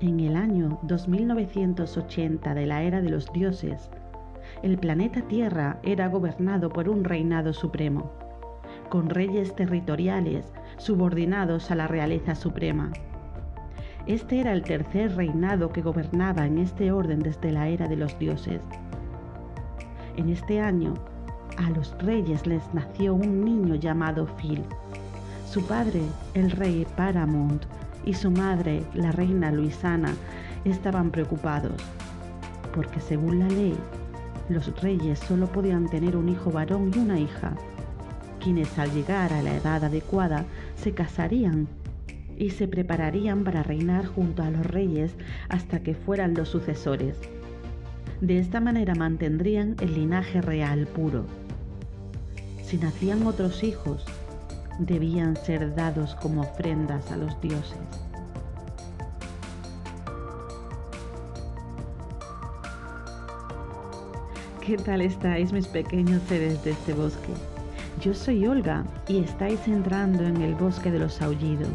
En el año 2980 de la era de los dioses, el planeta Tierra era gobernado por un reinado supremo, con reyes territoriales subordinados a la realeza suprema. Este era el tercer reinado que gobernaba en este orden desde la era de los dioses. En este año, a los reyes les nació un niño llamado Phil. Su padre, el rey Paramount, y su madre, la reina Luisana, estaban preocupados, porque según la ley, los reyes solo podían tener un hijo varón y una hija, quienes al llegar a la edad adecuada se casarían y se prepararían para reinar junto a los reyes hasta que fueran los sucesores. De esta manera mantendrían el linaje real puro. Si nacían otros hijos, debían ser dados como ofrendas a los dioses. ¿Qué tal estáis mis pequeños seres de este bosque? Yo soy Olga y estáis entrando en el bosque de los aullidos,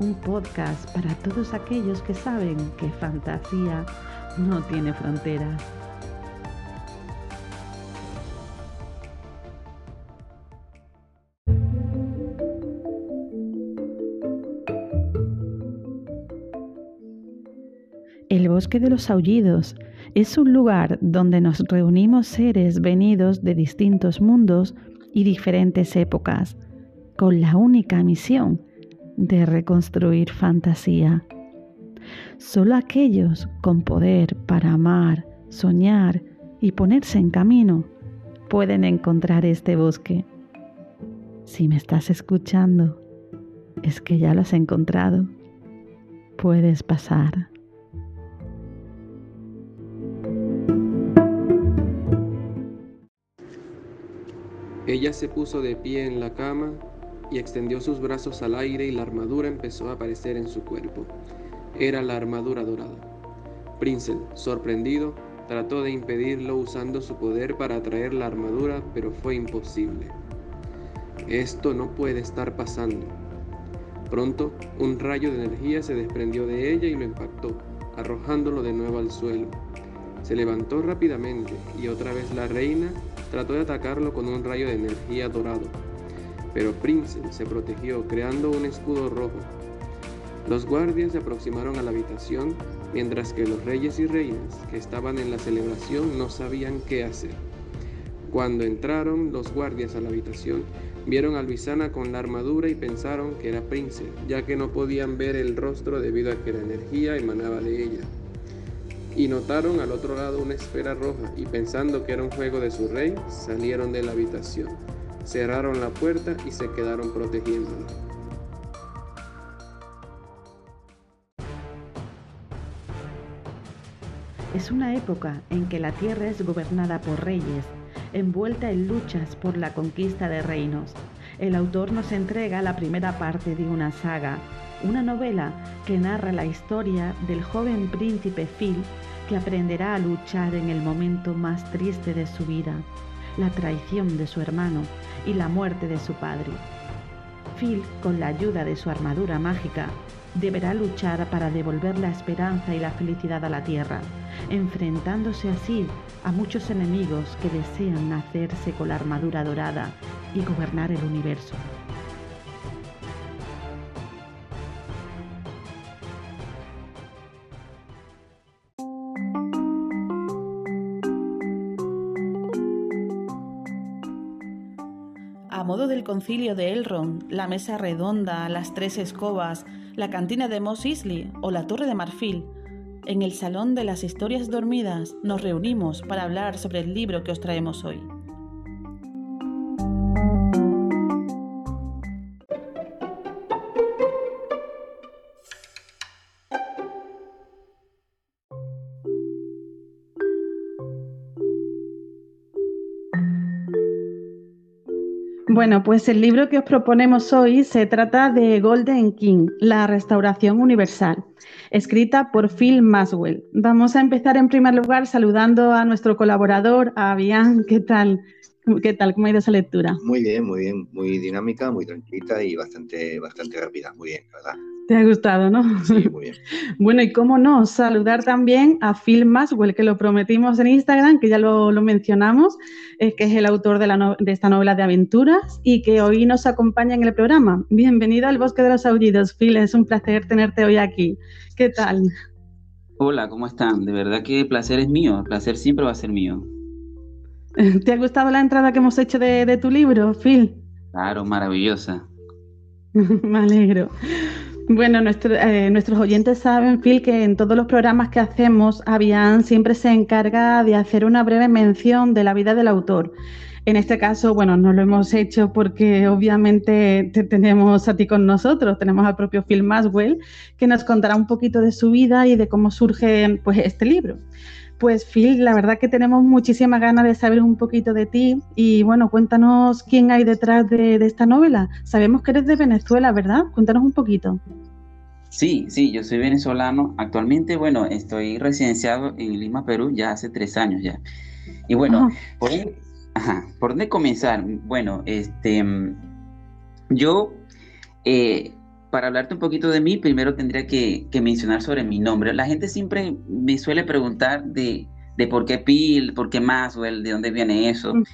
un podcast para todos aquellos que saben que fantasía no tiene fronteras. Bosque de los aullidos es un lugar donde nos reunimos seres venidos de distintos mundos y diferentes épocas, con la única misión de reconstruir fantasía. Solo aquellos con poder para amar, soñar y ponerse en camino pueden encontrar este bosque. Si me estás escuchando, es que ya lo has encontrado. Puedes pasar. Ella se puso de pie en la cama y extendió sus brazos al aire y la armadura empezó a aparecer en su cuerpo. Era la armadura dorada. Princel, sorprendido, trató de impedirlo usando su poder para atraer la armadura, pero fue imposible. Esto no puede estar pasando. Pronto, un rayo de energía se desprendió de ella y lo impactó, arrojándolo de nuevo al suelo. Se levantó rápidamente y otra vez la reina trató de atacarlo con un rayo de energía dorado, pero Prince se protegió creando un escudo rojo. Los guardias se aproximaron a la habitación mientras que los reyes y reinas que estaban en la celebración no sabían qué hacer. Cuando entraron los guardias a la habitación, vieron a Luisana con la armadura y pensaron que era Prince, ya que no podían ver el rostro debido a que la energía emanaba de ella y notaron al otro lado una esfera roja y pensando que era un juego de su rey, salieron de la habitación, cerraron la puerta y se quedaron protegiéndola. Es una época en que la tierra es gobernada por reyes, envuelta en luchas por la conquista de reinos. El autor nos entrega la primera parte de una saga, una novela que narra la historia del joven príncipe Phil que aprenderá a luchar en el momento más triste de su vida, la traición de su hermano y la muerte de su padre. Phil, con la ayuda de su armadura mágica, deberá luchar para devolver la esperanza y la felicidad a la Tierra, enfrentándose así a muchos enemigos que desean hacerse con la armadura dorada y gobernar el universo. Modo del concilio de Elrond, la mesa redonda, las tres escobas, la cantina de Mos Eisley o la torre de marfil, en el salón de las historias dormidas nos reunimos para hablar sobre el libro que os traemos hoy. Bueno, pues el libro que os proponemos hoy se trata de Golden King, la restauración universal, escrita por Phil Maswell. Vamos a empezar en primer lugar saludando a nuestro colaborador, a Bian. ¿Qué tal? ¿Qué tal? ¿Cómo ha ido esa lectura? Muy bien, muy bien, muy dinámica, muy tranquila y bastante, bastante rápida. Muy bien, ¿verdad? Te ha gustado, ¿no? Sí, muy bien. bueno, y cómo no, saludar también a Phil Maswell, que lo prometimos en Instagram, que ya lo, mencionamos, eh, que es el autor de, la de, esta novela de aventuras y que hoy nos acompaña en el programa. Bienvenido al Bosque de los Aullidos, Phil, es un placer tenerte hoy aquí. ¿Qué tal? Hola, ¿cómo están? De verdad que el placer es mío, el placer siempre va a ser mío. ¿Te ha gustado la entrada que hemos hecho de, de tu libro, Phil? Claro, maravillosa. Me alegro. Bueno, eh, nuestros oyentes saben, Phil, que en todos los programas que hacemos, Avian siempre se encarga de hacer una breve mención de la vida del autor. En este caso, bueno, no lo hemos hecho porque obviamente te tenemos a ti con nosotros, tenemos al propio Phil Maswell, que nos contará un poquito de su vida y de cómo surge pues, este libro. Pues Phil, la verdad que tenemos muchísimas ganas de saber un poquito de ti y bueno, cuéntanos quién hay detrás de, esta novela. Sabemos que eres de Venezuela, ¿verdad? Cuéntanos un poquito. Sí, sí, yo soy venezolano. Actualmente, bueno, estoy residenciado en Lima, Perú, ya hace tres años ya. Y bueno, ¿por, dónde, comenzar? Bueno, este, yo eh, para hablarte un poquito de mí, primero tendría que, mencionar sobre mi nombre. La gente siempre me suele preguntar de, por qué Pil, por qué Maswell, de dónde viene eso. Mm.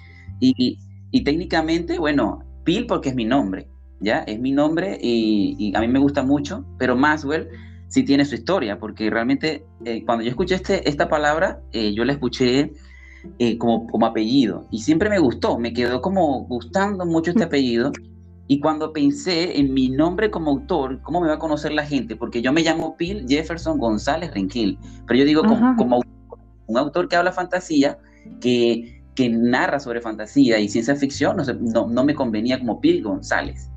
Y, técnicamente, bueno, Pil porque es mi nombre, ¿ya? Es mi nombre y, a mí me gusta mucho, pero Maswell sí tiene su historia, porque realmente eh, cuando yo escuché este, esta palabra, eh, yo la escuché eh, como, como apellido y siempre me gustó, me quedó como gustando mucho este mm. apellido. Y cuando pensé en mi nombre como autor, ¿cómo me va a conocer la gente? Porque yo me llamo Phil Jefferson González Renquil, pero yo digo como, un autor que habla fantasía, que, que narra sobre fantasía y ciencia ficción, no, no, me convenía como Phil González.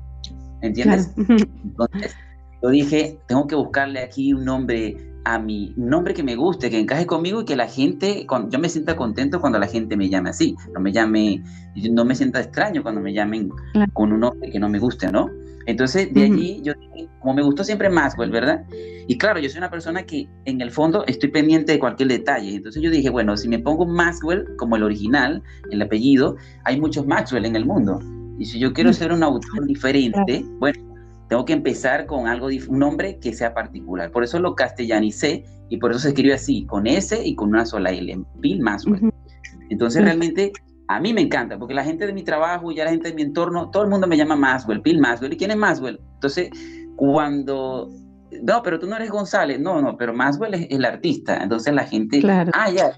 ¿Entiendes? Entonces, yo dije, tengo que buscarle aquí un nombre a mi nombre que me guste, que encaje conmigo y que la gente, yo me sienta contento cuando la gente me llame así, no me llame, no me sienta extraño cuando me llamen con un nombre que no me guste, ¿no? Entonces, de allí yo como me gustó siempre Maxwell, ¿verdad? Y claro, yo soy una persona que en el fondo estoy pendiente de cualquier detalle. Entonces yo dije, bueno, si me pongo Maxwell como el original, el apellido, hay muchos Maxwell en el mundo. Y si yo quiero ser un autor diferente, bueno, tengo que empezar con algo, un nombre que sea particular. Por eso lo castellanicé y por eso se escribe así, con S y con una sola L, Bill Maswell. Entonces realmente a mí me encanta, porque la gente de mi trabajo y ya la gente de mi entorno, todo el mundo me llama Maswell, Bill Maswell. ¿Y quién es Maswell? Entonces, cuando... No, pero tú no eres González. No, no, pero Maswell es el artista. Entonces la gente... Claro. Ah, ya,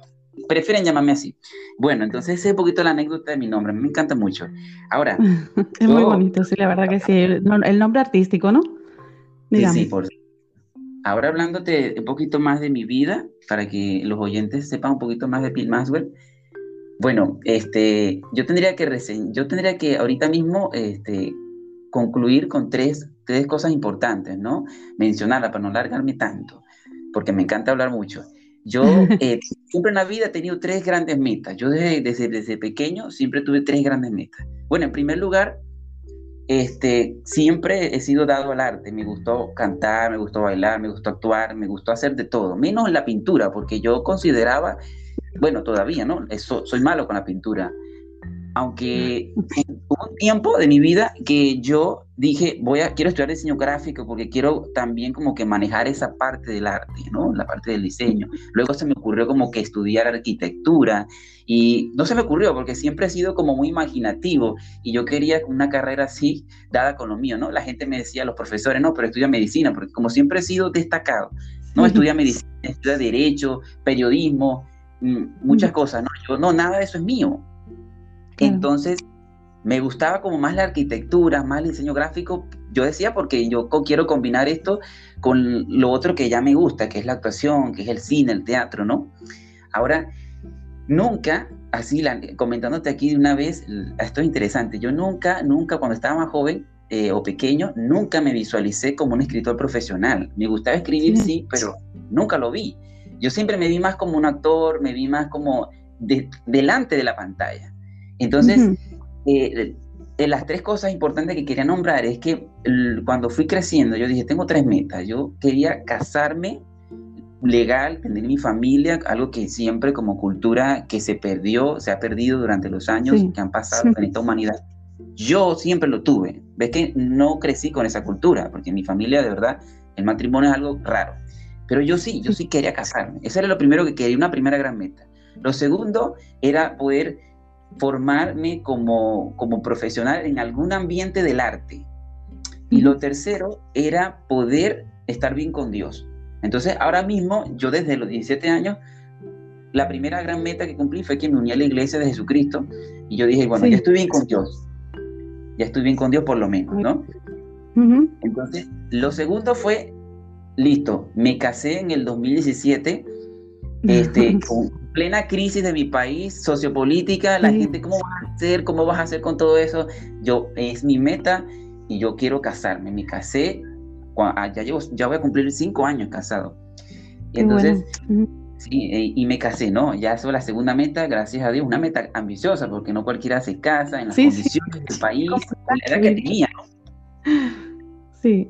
prefieren llamarme así. Bueno, entonces ese es un poquito la anécdota de mi nombre, me encanta mucho. Ahora. es muy bonito, sí, la verdad que sí. El nombre artístico, ¿no? Sí, sí, por Ahora hablándote un poquito más de mi vida, para que los oyentes sepan un poquito más de Bill Maxwell. Bueno, este, yo tendría que yo tendría que ahorita mismo este, concluir con tres, tres cosas importantes, ¿no? Mencionarla para no largarme tanto, porque me encanta hablar mucho. Yo eh, siempre en la vida he tenido tres grandes metas. Yo desde, desde, desde, pequeño siempre tuve tres grandes metas. Bueno, en primer lugar, este, siempre he sido dado al arte. Me gustó cantar, me gustó bailar, me gustó actuar, me gustó hacer de todo, menos la pintura, porque yo consideraba, bueno, todavía, ¿no? Eso, soy malo con la pintura aunque hubo un tiempo de mi vida que yo dije, voy a, quiero estudiar diseño gráfico porque quiero también como que manejar esa parte del arte, ¿no? La parte del diseño. Luego se me ocurrió como que estudiar arquitectura y no se me ocurrió porque siempre he sido como muy imaginativo y yo quería una carrera así, dada con lo mío, ¿no? La gente me decía, los profesores, no, pero estudia medicina, porque como siempre he sido destacado, ¿no? Estudia medicina, estudia derecho, periodismo, mm, muchas cosas, ¿no? Yo, no, nada de eso es mío entonces, me gustaba como más la arquitectura, más el diseño gráfico. Yo decía porque yo quiero combinar esto con lo otro que ya me gusta, que es la actuación, que es el cine, el teatro, ¿no? Ahora, nunca, así comentándote aquí de una vez, esto es interesante, yo nunca, nunca cuando estaba más joven eh, o pequeño, nunca me visualicé como un escritor profesional. Me gustaba escribir, sí, pero nunca lo vi. Yo siempre me vi más como un actor, me vi más como delante de la pantalla. Entonces, eh, las tres cosas importantes que quería nombrar es que cuando fui creciendo, yo dije, tengo tres metas. Yo quería casarme legal, tener mi familia, algo que siempre como cultura que se perdió, se ha perdido durante los años que han pasado en esta humanidad. Yo siempre lo tuve. Ves que no crecí con esa cultura, porque mi familia de verdad El matrimonio es algo raro. Pero yo sí, yo sí quería casarme. Eso era lo primero que quería, una primera gran meta. Lo segundo era poder formarme como, como profesional en algún ambiente del arte. Y lo tercero era poder estar bien con Dios. Entonces, ahora mismo, yo desde los 17 años, la primera gran meta que cumplí fue que me uní a la iglesia de Jesucristo. Y yo dije, bueno, ya estoy bien con Dios. Ya estoy bien con Dios por lo menos, ¿no? Entonces, lo segundo fue, listo, me casé en el 2017, este, con plena crisis de mi país, sociopolítica, la gente, ¿cómo vas a hacer? ¿Cómo vas a hacer con todo eso? Yo, es mi meta y yo quiero casarme. Me casé, ah, ya, llevo, ya voy a cumplir cinco años casado. Y entonces, sí, e, y me casé, ¿no? Ya eso es la segunda meta, gracias a Dios, una meta ambiciosa, porque no cualquiera se casa en las condiciones del país, la edad que tenía, Sí.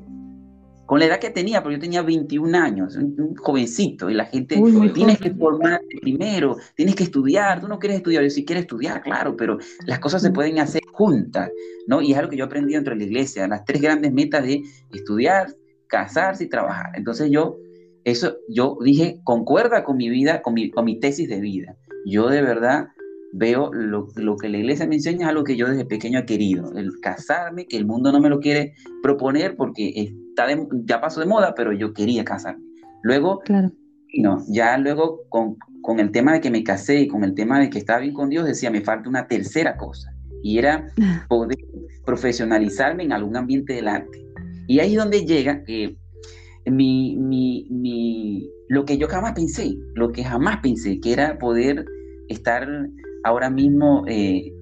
Con la edad que tenía, porque yo tenía 21 años, un, jovencito, y la gente, tienes que formarte primero, tienes que estudiar, tú no quieres estudiar, yo sí quiero estudiar, claro, pero las cosas se pueden hacer juntas, ¿no? Y es algo que yo aprendí dentro de la iglesia, las tres grandes metas de estudiar, casarse y trabajar. Entonces yo, eso, yo dije, concuerda con mi vida, con mi, con mi tesis de vida. Yo de verdad veo lo, lo, que la iglesia me enseña es algo que yo desde pequeño he querido, el casarme, que el mundo no me lo quiere proponer porque está ya pasó de moda, pero yo quería casarme. Luego, claro. no, ya luego con, con, el tema de que me casé y con el tema de que estaba bien con Dios, decía, me falta una tercera cosa, y era poder profesionalizarme en algún ambiente del arte. Y ahí es donde llega que mi, mi, mi, lo que yo jamás pensé, lo que jamás pensé, que era poder estar ahora mismo eh,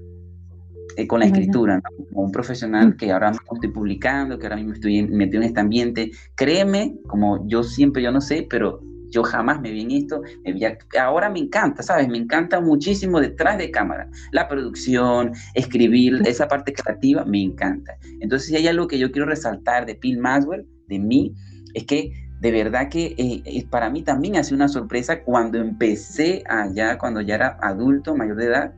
eh, con la escritura, como un profesional que ahora mismo estoy publicando, que ahora mismo estoy metido en este ambiente. Créeme, como yo siempre, yo no sé, pero yo jamás me vi en esto. ahora me encanta, ¿sabes? Me encanta muchísimo detrás de cámara. La producción, escribir, esa parte creativa, me encanta. Entonces, si hay algo que yo quiero resaltar de Phil Maswell, de mí, es que de verdad que eh, para mí también ha sido una sorpresa cuando empecé allá, cuando ya era adulto, mayor de edad,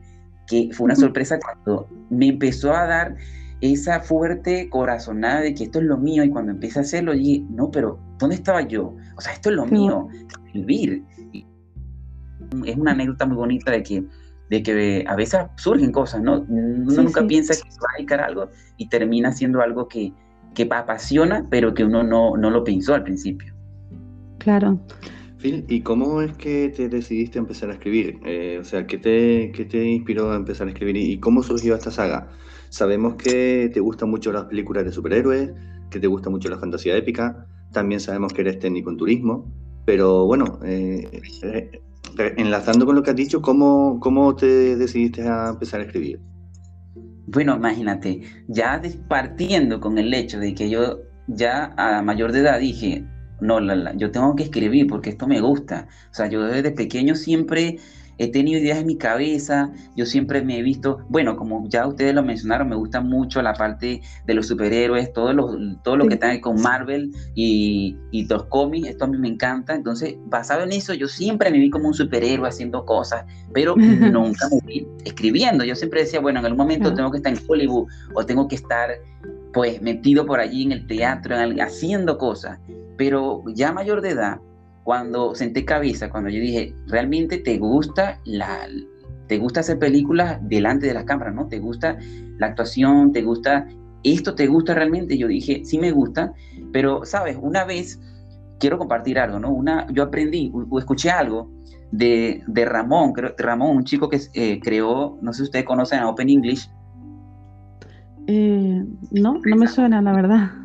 que fue una sorpresa cuando me empezó a dar esa fuerte corazonada de que esto es lo mío y cuando empecé a hacerlo dije, no, pero ¿dónde estaba yo? O sea, esto es lo mío, vivir. es una anécdota muy bonita de que, de que a veces surgen cosas, ¿no? Uno nunca piensa que va a dedicar algo y termina siendo algo que, que apasiona, pero que uno no, no lo pensó al principio. Claro. Phil, ¿y cómo es que te decidiste a empezar a escribir? Eh, o sea, ¿qué te, ¿qué te inspiró a empezar a escribir y cómo surgió esta saga? Sabemos que te gustan mucho las películas de superhéroes, que te gusta mucho la fantasía épica, también sabemos que eres técnico en turismo, pero bueno, eh, eh, enlazando con lo que has dicho, ¿cómo, ¿cómo te decidiste a empezar a escribir? Bueno, imagínate, ya partiendo con el hecho de que yo ya a mayor de edad dije, no, la, yo tengo que escribir porque esto me gusta. O sea, yo desde pequeño siempre he tenido ideas en mi cabeza, yo siempre me he visto, bueno, como ya ustedes lo mencionaron, me gusta mucho la parte de los superhéroes, todo lo, todo lo que tenga con Marvel y, y los cómics, esto a mí me encanta, entonces basado en eso yo siempre me vi como un superhéroe haciendo cosas, pero nunca me vi escribiendo, yo siempre decía, bueno, en algún momento tengo que estar en Hollywood o tengo que estar pues metido por allí en el teatro, haciendo cosas. Pero ya mayor de edad, cuando senté cabeza, cuando yo dije, realmente te gusta la, te gusta hacer películas delante de la cámara, ¿no? Te gusta la actuación, te gusta esto, te gusta realmente. Yo dije, sí me gusta, pero sabes, una vez quiero compartir algo, ¿no? Una, yo aprendí o escuché algo de, de Ramón, creo, Ramón, un chico que eh, creó, no sé si ustedes conocen a Open English. Eh, no, no me suena, la verdad.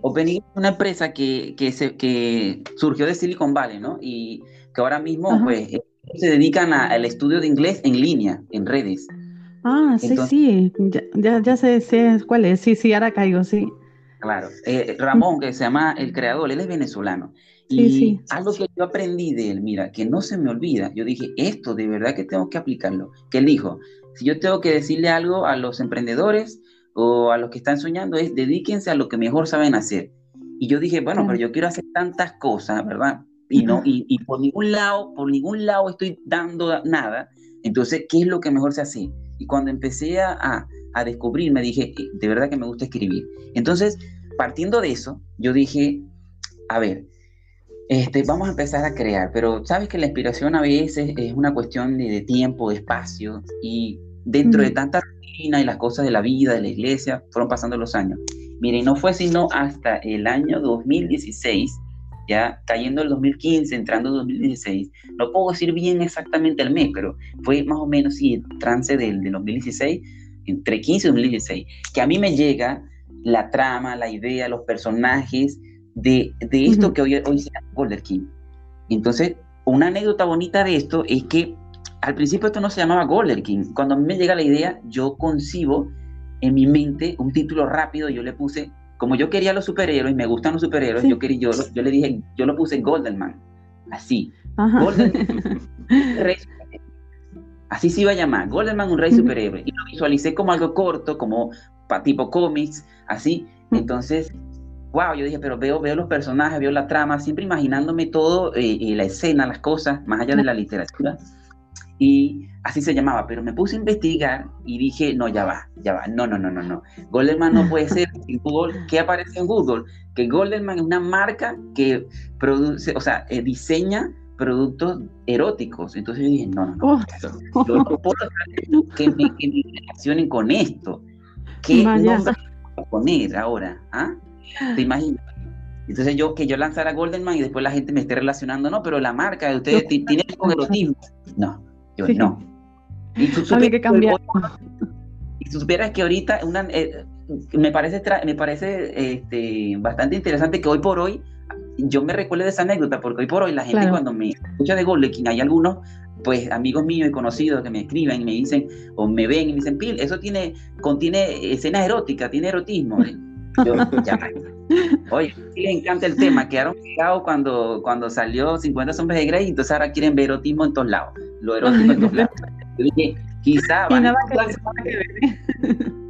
OpenAI es una empresa que, que, se, que surgió de Silicon Valley, ¿no? Y que ahora mismo, pues, se dedican al estudio de inglés en línea, en redes. Ah, sí, sí, ya, ya, sé, sé, cuál es, sí, sí, ahora caigo, sí. Claro, eh, Ramón, que se llama el creador, él es venezolano. Y sí, algo que yo aprendí de él, mira, que no se me olvida, yo dije, esto de verdad que tengo que aplicarlo. Que él dijo, si yo tengo que decirle algo a los emprendedores, o a los que están soñando es dedíquense a lo que mejor saben hacer. Y yo dije, bueno, pero yo quiero hacer tantas cosas, ¿verdad? Y, no, y, por ningún lado, por ningún lado estoy dando nada. Entonces, ¿qué es lo que mejor se hace? Y cuando empecé a, a descubrir, me dije, eh, de verdad que me gusta escribir. Entonces, partiendo de eso, yo dije, a ver, este, vamos a empezar a crear, pero sabes que la inspiración a veces es una cuestión de, tiempo, de espacio, y dentro de tanta rutina y las cosas de la vida, de la iglesia, fueron pasando los años. Miren, no fue sino hasta el año 2016, ya cayendo el 2015, entrando el 2016, no puedo decir bien exactamente el mes, pero fue más o menos, sí, el trance del, del 2016, entre 15 y 2016, que a mí me llega la trama, la idea, los personajes de, de esto que hoy, hoy se llama Golden King. Entonces, una anécdota bonita de esto es que al principio esto no se llamaba Golden King. Cuando a mí me llega la idea, yo concibo en mi mente un título rápido, yo le puse, como yo quería los superhéroes, me gustan los superhéroes, yo, quería, yo, yo le dije, yo lo puse Golden Man, así. Golden rey Así se iba a llamar, Golden Man, un rey superhéroe. Y lo visualicé como algo corto, como tipo cómics, así. Entonces, wow, yo dije, pero veo, veo los personajes, veo la trama, siempre imaginándome todo, eh, la escena, las cosas, más allá de la literatura. Y así se llamaba, pero me puse a investigar y dije, no, ya va, ya va, no, no, no, no, no. Goldenman no puede ser en Google. ¿Qué aparece en Google? Que Goldenman es una marca que produce, o sea, eh, diseña productos eróticos. Entonces yo dije, no, no, no. Oh. Yo no puedo que me, que me relacionen con esto. ¿Qué nombre poner ahora? ¿Ah? ¿Te imaginas? Entonces yo que yo lanzara Goldenman y después la gente me esté relacionando, no, pero la marca de ustedes tiene con erotismo. No, yo no. Y tú supieras, que cambiar. Y tú supieras que ahorita una, eh, me parece, me parece este, bastante interesante que hoy por hoy yo me recuerde de esa anécdota, porque hoy por hoy la gente cuando me escucha de Goldenman, hay algunos pues amigos míos y conocidos que me escriben y me dicen, o me ven y me dicen, Pil, eso tiene, contiene escenas eróticas, tiene erotismo. Yo, ya, oye, les encanta el tema, quedaron pegados cuando, cuando salió 50 sombras de Grey, entonces ahora quieren ver erotismo en todos lados, lo erótico en todos lados. Yo dije, quizá van, a encontrar,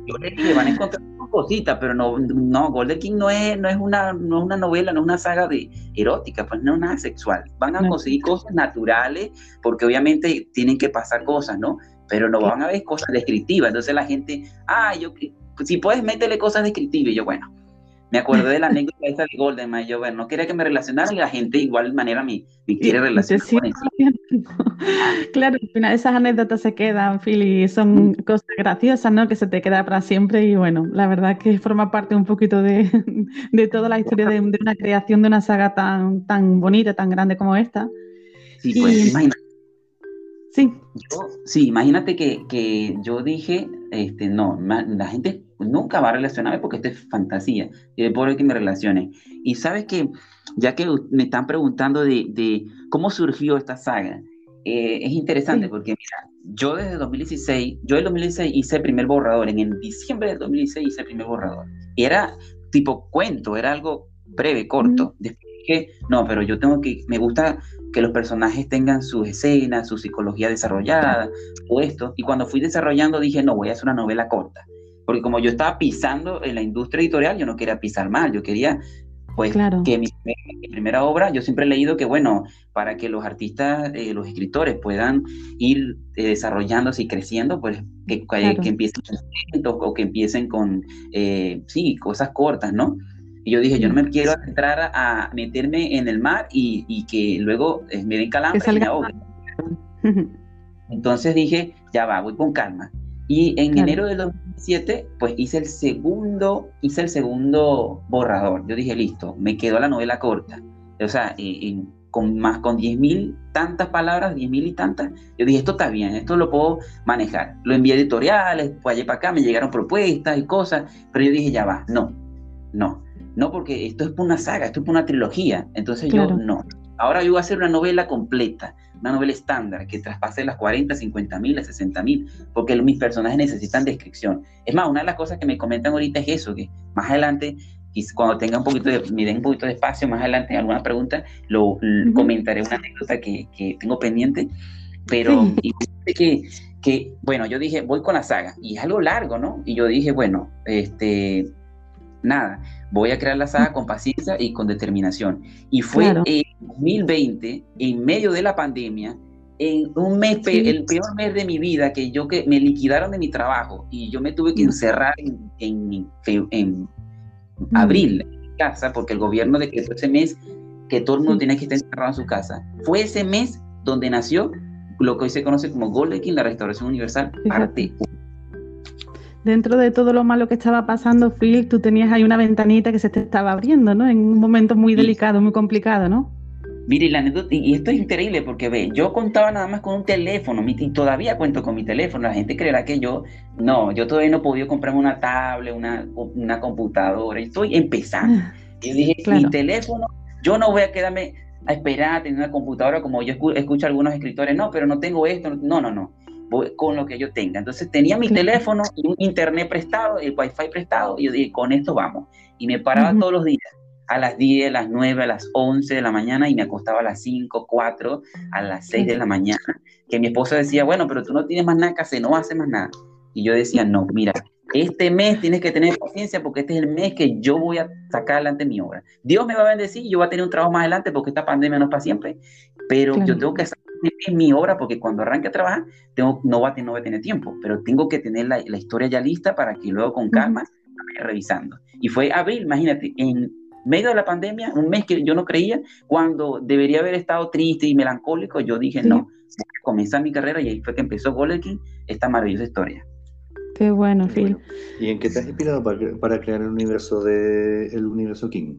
yo le dije, van a encontrar cositas, pero no, no, Golden King no es, no es una, no es una novela, no es una saga de erótica, pues no es nada sexual. Van a conseguir cosas naturales, porque obviamente tienen que pasar cosas, ¿no? Pero no van a ver cosas descriptivas. Entonces la gente, ah, yo, si puedes, métele cosas descriptivas. Y yo, bueno, me acordé de la anécdota esa de Golden, y yo, bueno, no quería que me relacionaran y la gente igual manera me, me quiere relacionar con. Claro, al final esas anécdotas se quedan, Phil, y son cosas graciosas, ¿no? Que se te queda para siempre y bueno, la verdad que forma parte un poquito de, de toda la historia de, una creación de una saga tan, tan bonita, tan grande como esta. Sí, pues imagínate. Sí. sí, imagínate que, que yo dije, este, no, la gente nunca va a relacionarme porque esto es fantasía. Y por que me relacione. Y sabes que, ya que me están preguntando de, de cómo surgió esta saga, eh, es interesante porque, mira, yo desde 2016, yo en 2016 hice el primer borrador, en el diciembre del 2016 hice el primer borrador. Era tipo cuento, era algo breve, corto. Después dije, no, pero yo tengo que, me gusta que los personajes tengan sus escenas, su psicología desarrollada, o esto. Y cuando fui desarrollando dije, no, voy a hacer una novela corta porque como yo estaba pisando en la industria editorial, yo no quería pisar mal, yo quería pues que mi, primera obra, yo siempre he leído que, bueno, para que los artistas, eh, los escritores puedan ir eh, desarrollándose y creciendo, pues que, que empiecen o que empiecen con, eh, sí, cosas cortas, ¿no? Y yo dije, yo no me quiero entrar a, meterme en el mar y, y que luego me den calambre y me Entonces dije, ya va, voy con calma. Y en enero del 2017, pues hice el segundo, hice el segundo borrador. Yo dije, listo, me quedó la novela corta. O sea, con más con 10.000 tantas palabras, 10.000 y tantas, yo dije, esto está bien, esto lo puedo manejar. Lo envié a editoriales, pues allá para acá me llegaron propuestas y cosas, pero yo dije, ya va, no, no, no, porque esto es una saga, esto es una trilogía. Entonces yo, no. Ahora yo voy a hacer una novela completa una novela estándar que traspase las 40, 50 mil, las 60 mil, porque mis personajes necesitan descripción. Es más, una de las cosas que me comentan ahorita es eso, que más adelante, cuando tenga un poquito de, me den un poquito de espacio, más adelante alguna pregunta, lo comentaré una anécdota que, que tengo pendiente, pero que, que, bueno, yo dije, voy con la saga, y es algo largo, ¿no? Y yo dije, bueno, este, nada, voy a crear la saga con paciencia y con determinación. Y fue en 2020, en medio de la pandemia, en un mes, el peor mes de mi vida, que yo que me liquidaron de mi trabajo y yo me tuve que encerrar en, en, en, abril, casa, porque el gobierno decretó ese mes que todo el mundo tenía que estar encerrado en su casa. Fue ese mes donde nació lo que hoy se conoce como Golden la restauración universal, parte Dentro de todo lo malo que estaba pasando, Phil, tú tenías ahí una ventanita que se te estaba abriendo, ¿no? En un momento muy delicado, muy complicado, ¿no? Mire, la anécdota, y esto es increíble porque ve, yo contaba nada más con un teléfono, y todavía cuento con mi teléfono. La gente creerá que yo, no, yo todavía no he podido comprarme una tablet, una, una computadora, estoy empezando. Ah, y dije, mi teléfono, yo no voy a quedarme a esperar a tener una computadora como yo escucho a algunos escritores, no, pero no tengo esto, no, no, no, voy con lo que yo tenga. Entonces tenía mi teléfono y un internet prestado, el wifi prestado, y yo dije, con esto vamos. Y me paraba todos los días a las 10, a las 9, a las 11 de la mañana y me acostaba a las 5, 4, a las 6 de la mañana. Que mi esposa decía, bueno, pero tú no tienes más nada que hacer, no haces más nada. Y yo decía, no, mira, este mes tienes que tener paciencia porque este es el mes que yo voy a sacar adelante mi obra. Dios me va a bendecir, yo voy a tener un trabajo más adelante porque esta pandemia no es para siempre, pero yo tengo que hacer mi obra porque cuando arranque a trabajar tengo, no, va a, no a tener tiempo, pero tengo que tener la, la historia ya lista para que luego con calma vaya revisando. Y fue abril, imagínate, en medio de la pandemia, un mes que yo no creía, cuando debería haber estado triste y melancólico, yo dije, no, comienza mi carrera y ahí fue que empezó Golden esta maravillosa historia. Qué bueno, Phil. ¿Y en qué te has inspirado para, crear el universo de el universo King?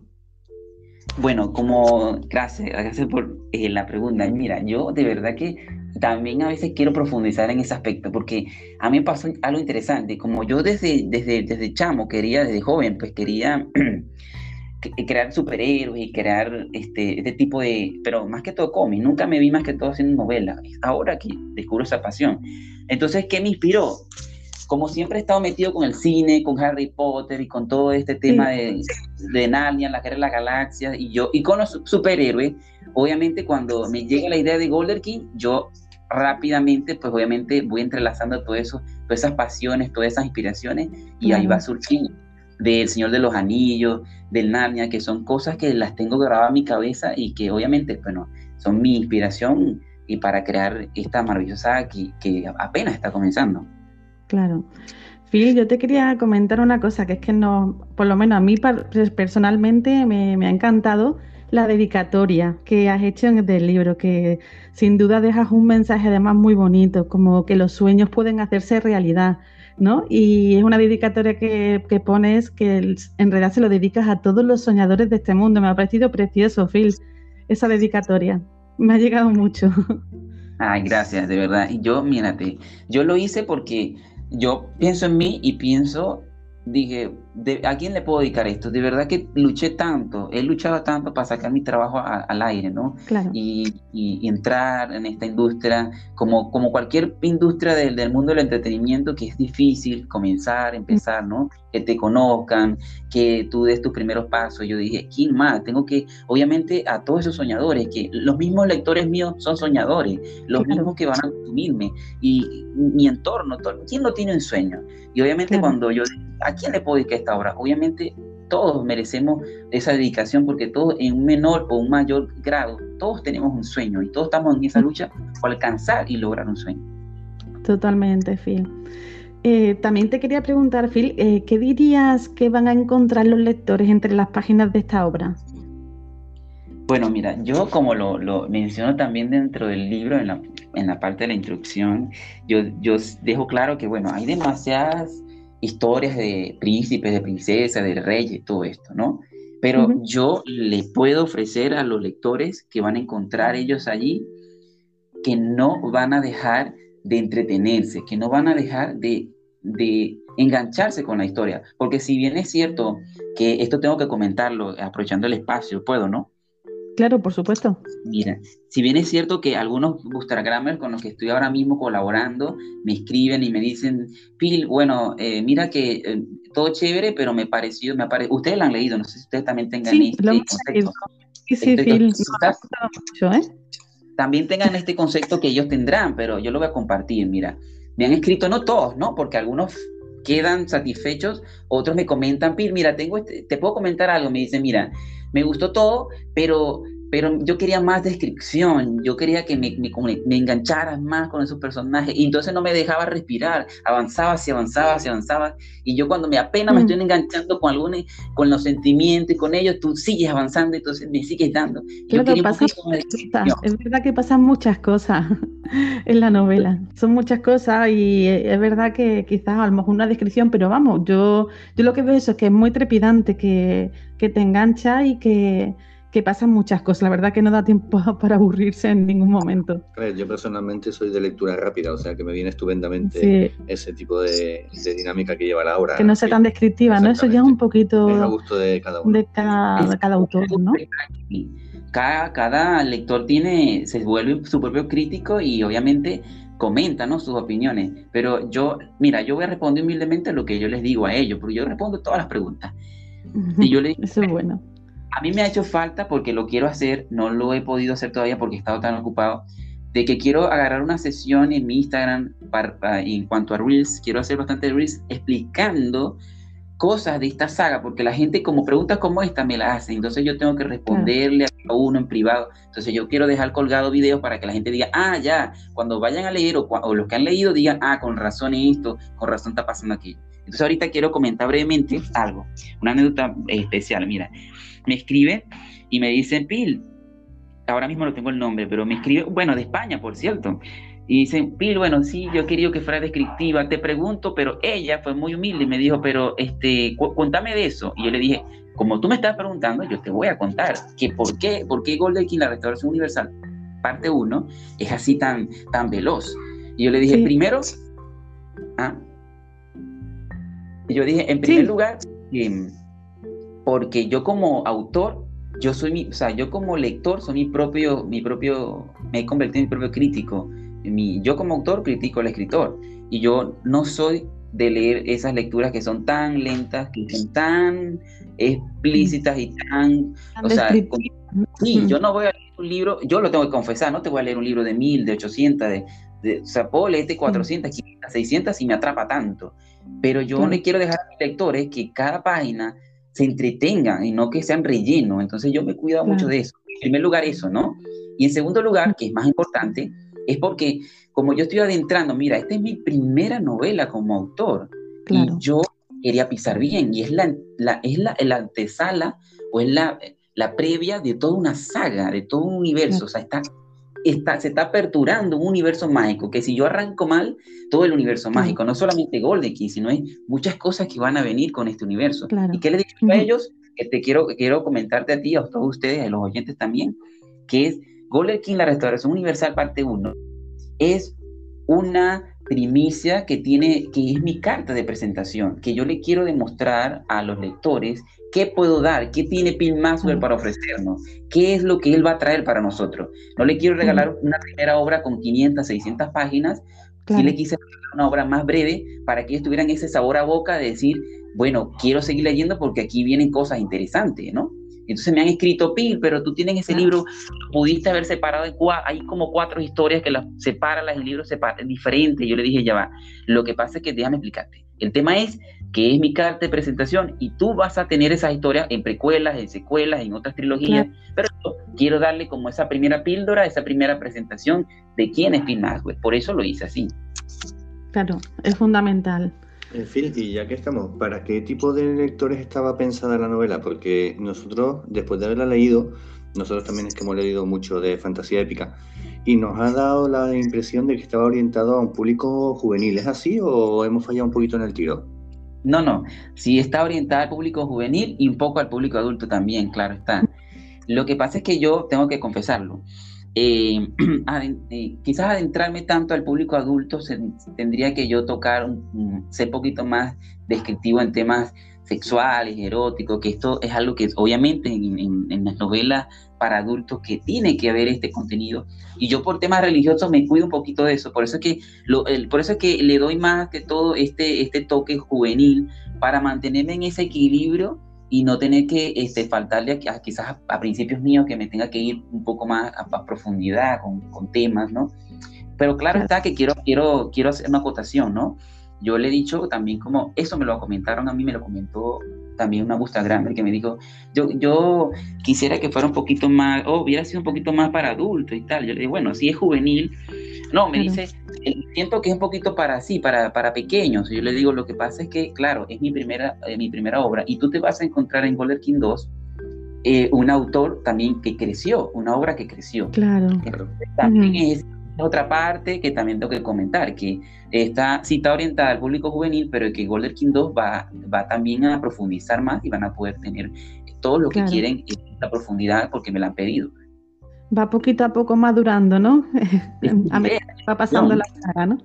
Bueno, como gracias, gracias por eh, la pregunta. Mira, yo de verdad que también a veces quiero profundizar en ese aspecto, porque a mí me pasó algo interesante. Como yo desde, desde, desde chamo quería, desde joven, pues quería crear superhéroes y crear este, este tipo de, pero más que todo cómics, nunca me vi más que todo haciendo novelas, ahora que descubro esa pasión. Entonces, ¿qué me inspiró? Como siempre he estado metido con el cine, con Harry Potter y con todo este tema de, de Narnia, la guerra de las galaxias y yo, y con los superhéroes, obviamente cuando me llega la idea de Golden King, yo rápidamente, pues obviamente voy entrelazando todo eso, todas esas pasiones, todas esas inspiraciones y ahí va surgiendo. Del Señor de los Anillos, del Narnia, que son cosas que las tengo grabadas en mi cabeza y que obviamente, bueno, son mi inspiración y para crear esta maravillosa que, que apenas está comenzando. Claro. Phil, yo te quería comentar una cosa, que es que no, por lo menos a mí personalmente me, ha encantado la dedicatoria que has hecho en el libro, que sin duda dejas un mensaje además muy bonito, como que los sueños pueden hacerse realidad ¿no? Y es una dedicatoria que, pones que en realidad se lo dedicas a todos los soñadores de este mundo. Me ha parecido precioso, Phil, esa dedicatoria. Me ha llegado mucho. Ay, gracias, de verdad. Y yo, mírate, yo lo hice porque yo pienso en mí y pienso dije, ¿a quién le puedo dedicar esto? De verdad que luché tanto, he luchado tanto para sacar mi trabajo al aire, ¿no? Claro. Y, entrar en esta industria, como, como cualquier industria del, del, mundo del entretenimiento, que es difícil comenzar, empezar, ¿no? Que te conozcan, que tú des tus primeros pasos. Yo dije, ¿quién más? Tengo que, obviamente, a todos esos soñadores, que los mismos lectores míos son soñadores, los mismos que van a consumirme, y mi entorno, ¿quién no tiene un sueño? Y obviamente cuando yo, ¿a quién le puedo dedicar esta obra? Obviamente todos merecemos esa dedicación porque todos en un menor o un mayor grado, todos tenemos un sueño y todos estamos en esa lucha por alcanzar y lograr un sueño. Totalmente, Phil. Eh, también te quería preguntar, Phil, eh, ¿qué dirías que van a encontrar los lectores entre las páginas de esta obra? Bueno, mira, yo como lo, lo menciono también dentro del libro, en la, en la parte de la introducción, yo, yo dejo claro que, bueno, hay demasiadas historias de príncipes, de princesas, de reyes, todo esto, ¿no? Pero yo le puedo ofrecer a los lectores que van a encontrar ellos allí que no van a dejar de entretenerse, que no van a dejar de, de engancharse con la historia. Porque si bien es cierto que esto tengo que comentarlo aprovechando el espacio, puedo, ¿no? Claro, por supuesto. Mira, si bien es cierto que algunos Bootstrappers con los que estoy ahora mismo colaborando me escriben y me dicen, Phil, bueno, eh, mira que eh, todo chévere, pero me pareció, me apare... ustedes lo han leído, no sé si ustedes también tengan sí, este concepto. Sí, sí, Phil, mucho, ¿eh? También tengan este concepto que ellos tendrán, pero yo lo voy a compartir, mira. Me han escrito, no todos, ¿no? Porque algunos quedan satisfechos, otros me comentan, Phil, mira, tengo este, te puedo comentar algo, me dicen, mira, me gustó todo, pero pero yo quería más descripción, yo quería que me, me, me engancharas más con esos personajes y entonces no me dejaba respirar, avanzaba, y avanzaba, y avanzaba y yo cuando me apenas me mm. estoy enganchando con algunos, con los sentimientos y con ellos, tú sigues avanzando, entonces me sigues dando. pasa, es verdad que pasan muchas cosas en la novela, son muchas cosas y es verdad que quizás a lo mejor una descripción, pero vamos, yo, yo lo que veo eso es que es muy trepidante, que, que te engancha y que que pasan muchas cosas. La verdad que no da tiempo para aburrirse en ningún momento. Yo personalmente soy de lectura rápida, o sea que me viene estupendamente ese tipo de, dinámica que lleva la obra. Que no sea tan descriptiva, ¿no? Eso ya es un poquito... Es a gusto de cada uno. De cada, autor, ¿no? Cada, cada lector tiene, se vuelve su propio crítico y obviamente comenta ¿no? sus opiniones. Pero yo, mira, yo voy a responder humildemente lo que yo les digo a ellos, porque yo respondo todas las preguntas. Y yo le digo, Eso es bueno a mí me ha hecho falta porque lo quiero hacer, no lo he podido hacer todavía porque he estado tan ocupado, de que quiero agarrar una sesión en mi Instagram en cuanto a Reels, quiero hacer bastante Reels explicando cosas de esta saga, porque la gente como preguntas como esta me la hace, entonces yo tengo que responderle a uno en privado, entonces yo quiero dejar colgado videos para que la gente diga, ah, ya, cuando vayan a leer o, o los que han leído digan, ah, con razón esto, con razón está pasando aquí. Entonces ahorita quiero comentar brevemente algo, una anécdota especial, mira, me escribe y me dice, Pil, ahora mismo no tengo el nombre, pero me escribe, bueno, de España, por cierto. Y dice, Pil, bueno, sí, yo quería que fuera descriptiva, te pregunto, pero ella fue muy humilde y me dijo, pero este, cuéntame de eso. Y yo le dije, como tú me estás preguntando, yo te voy a contar que por qué, por qué Golden King, la restauración universal, parte 1, es así tan, tan veloz. Y yo le dije, primero, ¿ah? y yo dije, en primer lugar, eh, porque yo como autor, yo soy mi, o sea, yo como lector soy mi propio, mi propio, me he convertido en mi propio crítico. Mi, yo como autor critico al escritor y yo no soy de leer esas lecturas que son tan lentas, que son tan explícitas y tan, o sea, sí, yo no voy a leer un libro, yo lo tengo que confesar, no te voy a leer un libro de mil, de ochocientas, de, o sea, puedo leerte 400, 500, 600 y me atrapa tanto, pero yo no le quiero dejar a mis lectores que cada página se entretengan y no que sean relleno. Entonces yo me he cuidado mucho de eso. En primer lugar eso, ¿no? Y en segundo lugar, que es más importante, es porque como yo estoy adentrando, mira, esta es mi primera novela como autor y yo quería pisar bien y es la, la es la, antesala o es la, la previa de toda una saga, de todo un universo. O sea, está se está aperturando un universo mágico, que si yo arranco mal, todo el universo mágico, no solamente Golden King, sino hay muchas cosas que van a venir con este universo. ¿Y qué les digo a ellos? Que te quiero, quiero comentarte a ti, a todos ustedes, a los oyentes también, que es Golden King, la restauración universal parte 1, es una primicia que tiene, que es mi carta de presentación, que yo le quiero demostrar a los lectores qué puedo dar, qué tiene Pin Maxwell para ofrecernos, qué es lo que él va a traer para nosotros. No le quiero regalar una primera obra con 500, 600 páginas, sí le quise regalar una obra más breve para que ellos tuvieran ese sabor a boca de decir, bueno, quiero seguir leyendo porque aquí vienen cosas interesantes, ¿no? Entonces me han escrito, Pil, pero tú tienes ese libro, pudiste haber separado, en hay como cuatro historias que las separan, las libros diferentes. Yo le dije, ya va, lo que pasa es que déjame explicarte. El tema es que es mi carta de presentación y tú vas a tener esas historias en precuelas, en secuelas, en otras trilogías, pero yo quiero darle como esa primera píldora, esa primera presentación de quién es Phil Maxwell. Por eso lo hice así. Claro, es fundamental. En fin, y ya que estamos, ¿para qué tipo de lectores estaba pensada la novela? Porque nosotros, después de haberla leído, nosotros también es que hemos leído mucho de fantasía épica y nos ha dado la impresión de que estaba orientado a un público juvenil. ¿Es así o hemos fallado un poquito en el tiro? No, no, sí está orientada al público juvenil y un poco al público adulto también, claro está. Lo que pasa es que yo tengo que confesarlo. Eh, eh, quizás adentrarme tanto al público adulto tendría que yo tocar, ser un poquito más descriptivo en temas sexuales, eróticos, que esto es algo que obviamente en, las novelas para adultos que tiene que haber este contenido. Y yo por temas religiosos me cuido un poquito de eso, por eso es que, lo, por eso es que le doy más que todo este, este toque juvenil para mantenerme en ese equilibrio y no tener que este, faltarle a, quizás a, principios míos que me tenga que ir un poco más a, profundidad con, con, temas, ¿no? Pero claro está que quiero, quiero, quiero hacer una acotación, ¿no? Yo le he dicho también como, eso me lo comentaron a mí, me lo comentó también una Grammer que me dijo, yo, yo quisiera que fuera un poquito más, o hubiera sido un poquito más para adultos y tal. Yo le dije, bueno, si es juvenil, no, me dice, eh, siento que es un poquito para sí, para, para pequeños. Yo le digo, lo que pasa es que, claro, es mi primera, eh, mi primera obra y tú te vas a encontrar en Golden King 2 eh, un autor también que creció, una obra que creció. Claro. También es otra parte que también tengo que comentar, que está, está orientada al público juvenil, pero que Golden King 2 va, va también a profundizar más y van a poder tener todo lo que quieren en la profundidad porque me la han pedido. Va poquito a poco madurando, ¿no? a medida va pasando la saga, ¿no?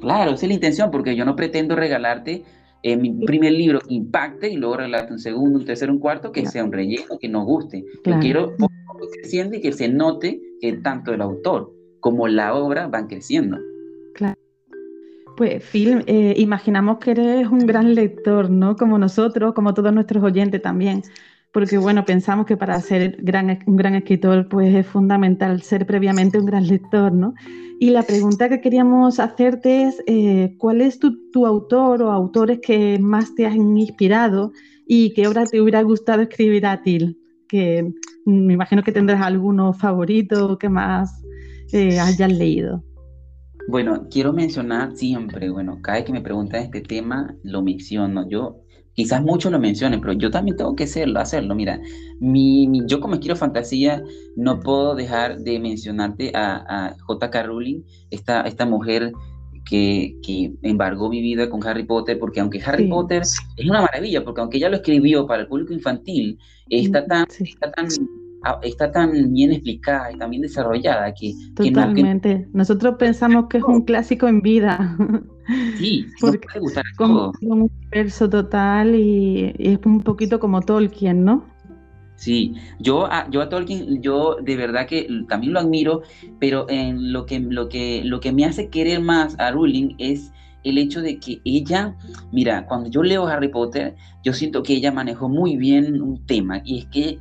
Claro, esa es la intención, porque yo no pretendo regalarte eh, mi primer libro impacte y luego regalarte un segundo, un tercero, un cuarto que sea un relleno, que nos guste. Yo quiero que creciendo y que se note que tanto el autor como la obra van creciendo. Claro. Pues Phil, eh, imaginamos que eres un gran lector, ¿no? Como nosotros, como todos nuestros oyentes también porque bueno, pensamos que para ser un gran escritor pues es fundamental ser previamente un gran lector, ¿no? Y la pregunta que queríamos hacerte es, eh, ¿cuál es tu, autor o autores que más te han inspirado y qué obra te hubiera gustado escribir a ti? Que me imagino que tendrás alguno favorito que más eh, hayas leído. Bueno, quiero mencionar siempre, bueno, cada vez que me preguntan este tema, lo menciono. Yo Quizás muchos lo mencionen, pero yo también tengo que hacerlo. hacerlo. Mira, mi, yo como quiero fantasía no puedo dejar de mencionarte a, a J.K. Rowling, esta, esta mujer que, que, embargó mi vida con Harry Potter, porque aunque Harry Potter es una maravilla, porque aunque ella lo escribió para el público infantil, está tan, está tan está tan bien explicada y tan bien desarrollada que... Totalmente. Nosotros pensamos que es un clásico en vida. Sí, porque puede gustar como un universo total y, es un poquito como Tolkien, ¿no? Sí, yo a, yo a Tolkien, yo de verdad que también lo admiro, pero en lo que, lo que, lo que me hace querer más a Rowling es el hecho de que ella, mira, cuando yo leo Harry Potter, yo siento que ella manejó muy bien un tema, y es que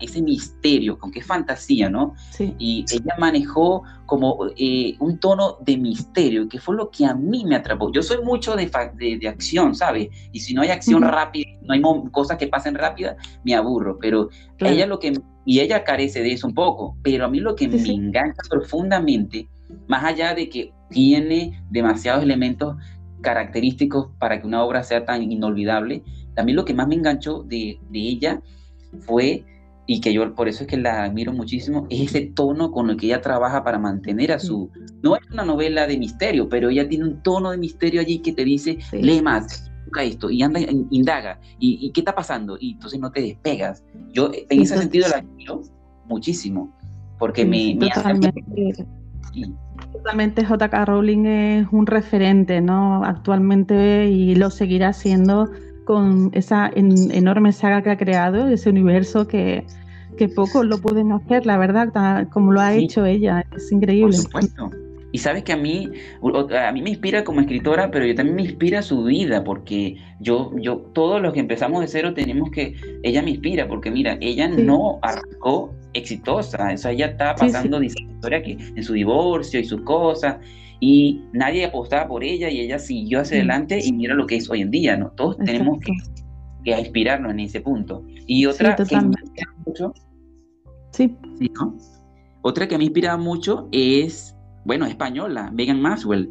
ese misterio, con qué fantasía, ¿no? Sí. Y ella manejó como eh, un tono de misterio, que fue lo que a mí me atrapó. Yo soy mucho de, de, acción, ¿sabes? Y si no hay acción rápida, no hay cosas que pasen rápidas, me aburro, pero ella lo que, y ella carece de eso un poco, pero a mí lo que me engancha profundamente, más allá de que tiene demasiados elementos característicos para que una obra sea tan inolvidable. También lo que más me enganchó de, ella fue, y que yo por eso es que la admiro muchísimo, es ese tono con el que ella trabaja para mantener a su... No es una novela de misterio, pero ella tiene un tono de misterio allí que te dice, lee más, busca esto, y anda, indaga, y, qué está pasando, y entonces no te despegas. Yo en ese sentido la admiro muchísimo, porque me, me hace... Totalmente JK Rowling es un referente, ¿no? Actualmente y lo seguirá siendo con esa enorme saga que ha creado, ese universo que, que pocos lo pueden hacer, la verdad, como lo ha hecho ella, es increíble. Por supuesto. Y sabes que a mí, a mí me inspira como escritora, pero yo también me inspira su vida, porque yo, yo, todos los que empezamos de cero tenemos que, ella me inspira, porque mira, ella no arrancó exitosa, o sea, ella está pasando sí, historia que en su divorcio y sus cosas, y nadie apostaba por ella y ella siguió hacia adelante y mira lo que es hoy en día, ¿no? Todos tenemos que, que, inspirarnos en ese punto. Y otra que me inspira mucho, sí. Otra que me inspira mucho es bueno, española, Megan Maxwell.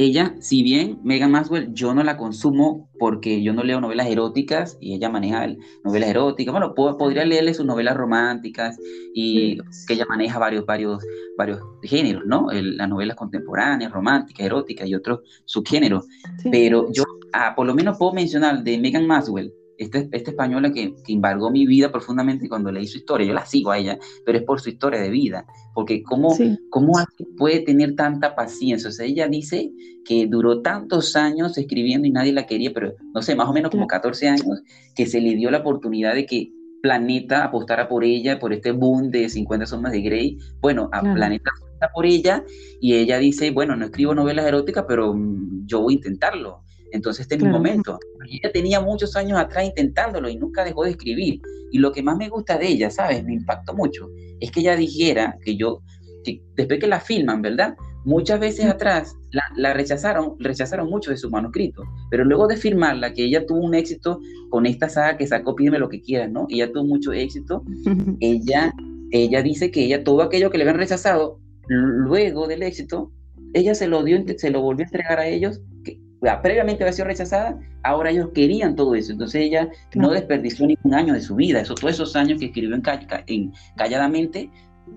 Ella, si bien Megan Maxwell, yo no la consumo porque yo no leo novelas eróticas y ella maneja novelas eróticas. Bueno, podría leerle sus novelas románticas y que ella maneja varios, varios, varios géneros, ¿no? las novelas contemporáneas, románticas, eróticas y otros subgéneros. Pero yo, ah, por lo menos puedo mencionar de Megan Maxwell, esta, española que, que, embargó mi vida profundamente cuando leí su historia. Yo la sigo a ella, pero es por su historia de vida. Porque cómo, cómo puede tener tanta paciencia. O sea, ella dice que duró tantos años escribiendo y nadie la quería, pero no sé, más o menos como 14 años, que se le dio la oportunidad de que Planeta apostara por ella, por este boom de 50 sombras de Grey. Bueno, a Planeta apuesta por ella y ella dice, bueno, no escribo novelas eróticas, pero mm, yo voy a intentarlo. Entonces este es mi momento. Ella tenía muchos años atrás intentándolo y nunca dejó de escribir. Y lo que más me gusta de ella, ¿sabes? Me impactó mucho. Es que ella dijera que yo, que después que la filman, ¿verdad? Muchas veces atrás la, rechazaron, rechazaron mucho de su manuscrito, pero luego de firmarla, que ella tuvo un éxito con esta saga que sacó Pídeme lo que quieras, ¿no? Ella tuvo mucho éxito, ella, ella dice que ella todo aquello que le habían rechazado, luego del éxito, ella se lo dio, se lo volvió a entregar a ellos, que previamente había sido rechazada, ahora ellos querían todo eso, entonces ella no desperdició ningún año de su vida, eso, todos esos años que escribió en, en calladamente,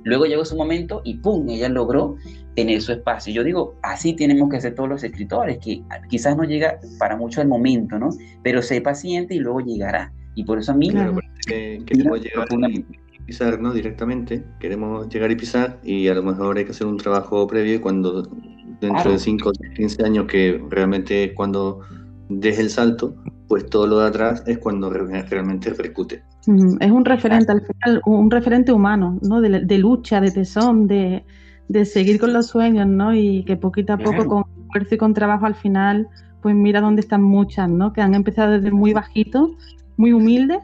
luego llegó su momento y ¡pum! ella logró tener su espacio. Yo digo, así tenemos que ser todos los escritores, que quizás no llega para mucho el momento, ¿no? Pero sé paciente y luego llegará. Y por eso a mí... Claro, queremos llegar y pisar, ¿no? Directamente, queremos llegar y pisar y a lo mejor hay que hacer un trabajo previo y cuando dentro de 5 o 15 años que realmente es cuando deje el salto, pues todo lo de atrás es cuando realmente repercute. Es un referente, al final, un referente humano, ¿no? De, de lucha, de tesón, de, de seguir con los sueños, ¿no? Y que poquito a poco, con esfuerzo y con trabajo al final, pues mira dónde están muchas, ¿no? Que han empezado desde muy bajitos, muy humildes,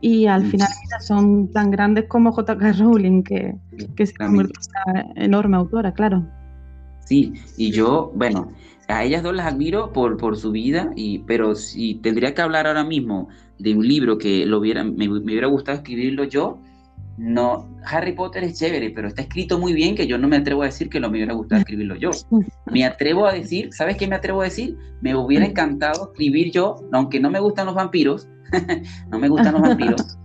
y al final son tan grandes como J.K. Rowling, que, que se convierte en una enorme autora, claro. Sí, y yo, bueno, a ellas dos las admiro por, por su vida, y, pero si tendría que hablar ahora mismo de un libro que lo hubiera, me, hubiera gustado escribirlo yo, no, Harry Potter es chévere, pero está escrito muy bien que yo no me atrevo a decir que lo me hubiera gustado escribirlo yo. Me atrevo a decir, ¿sabes qué me atrevo a decir? Me hubiera encantado escribir yo, aunque no me gustan los vampiros, no me gustan los vampiros,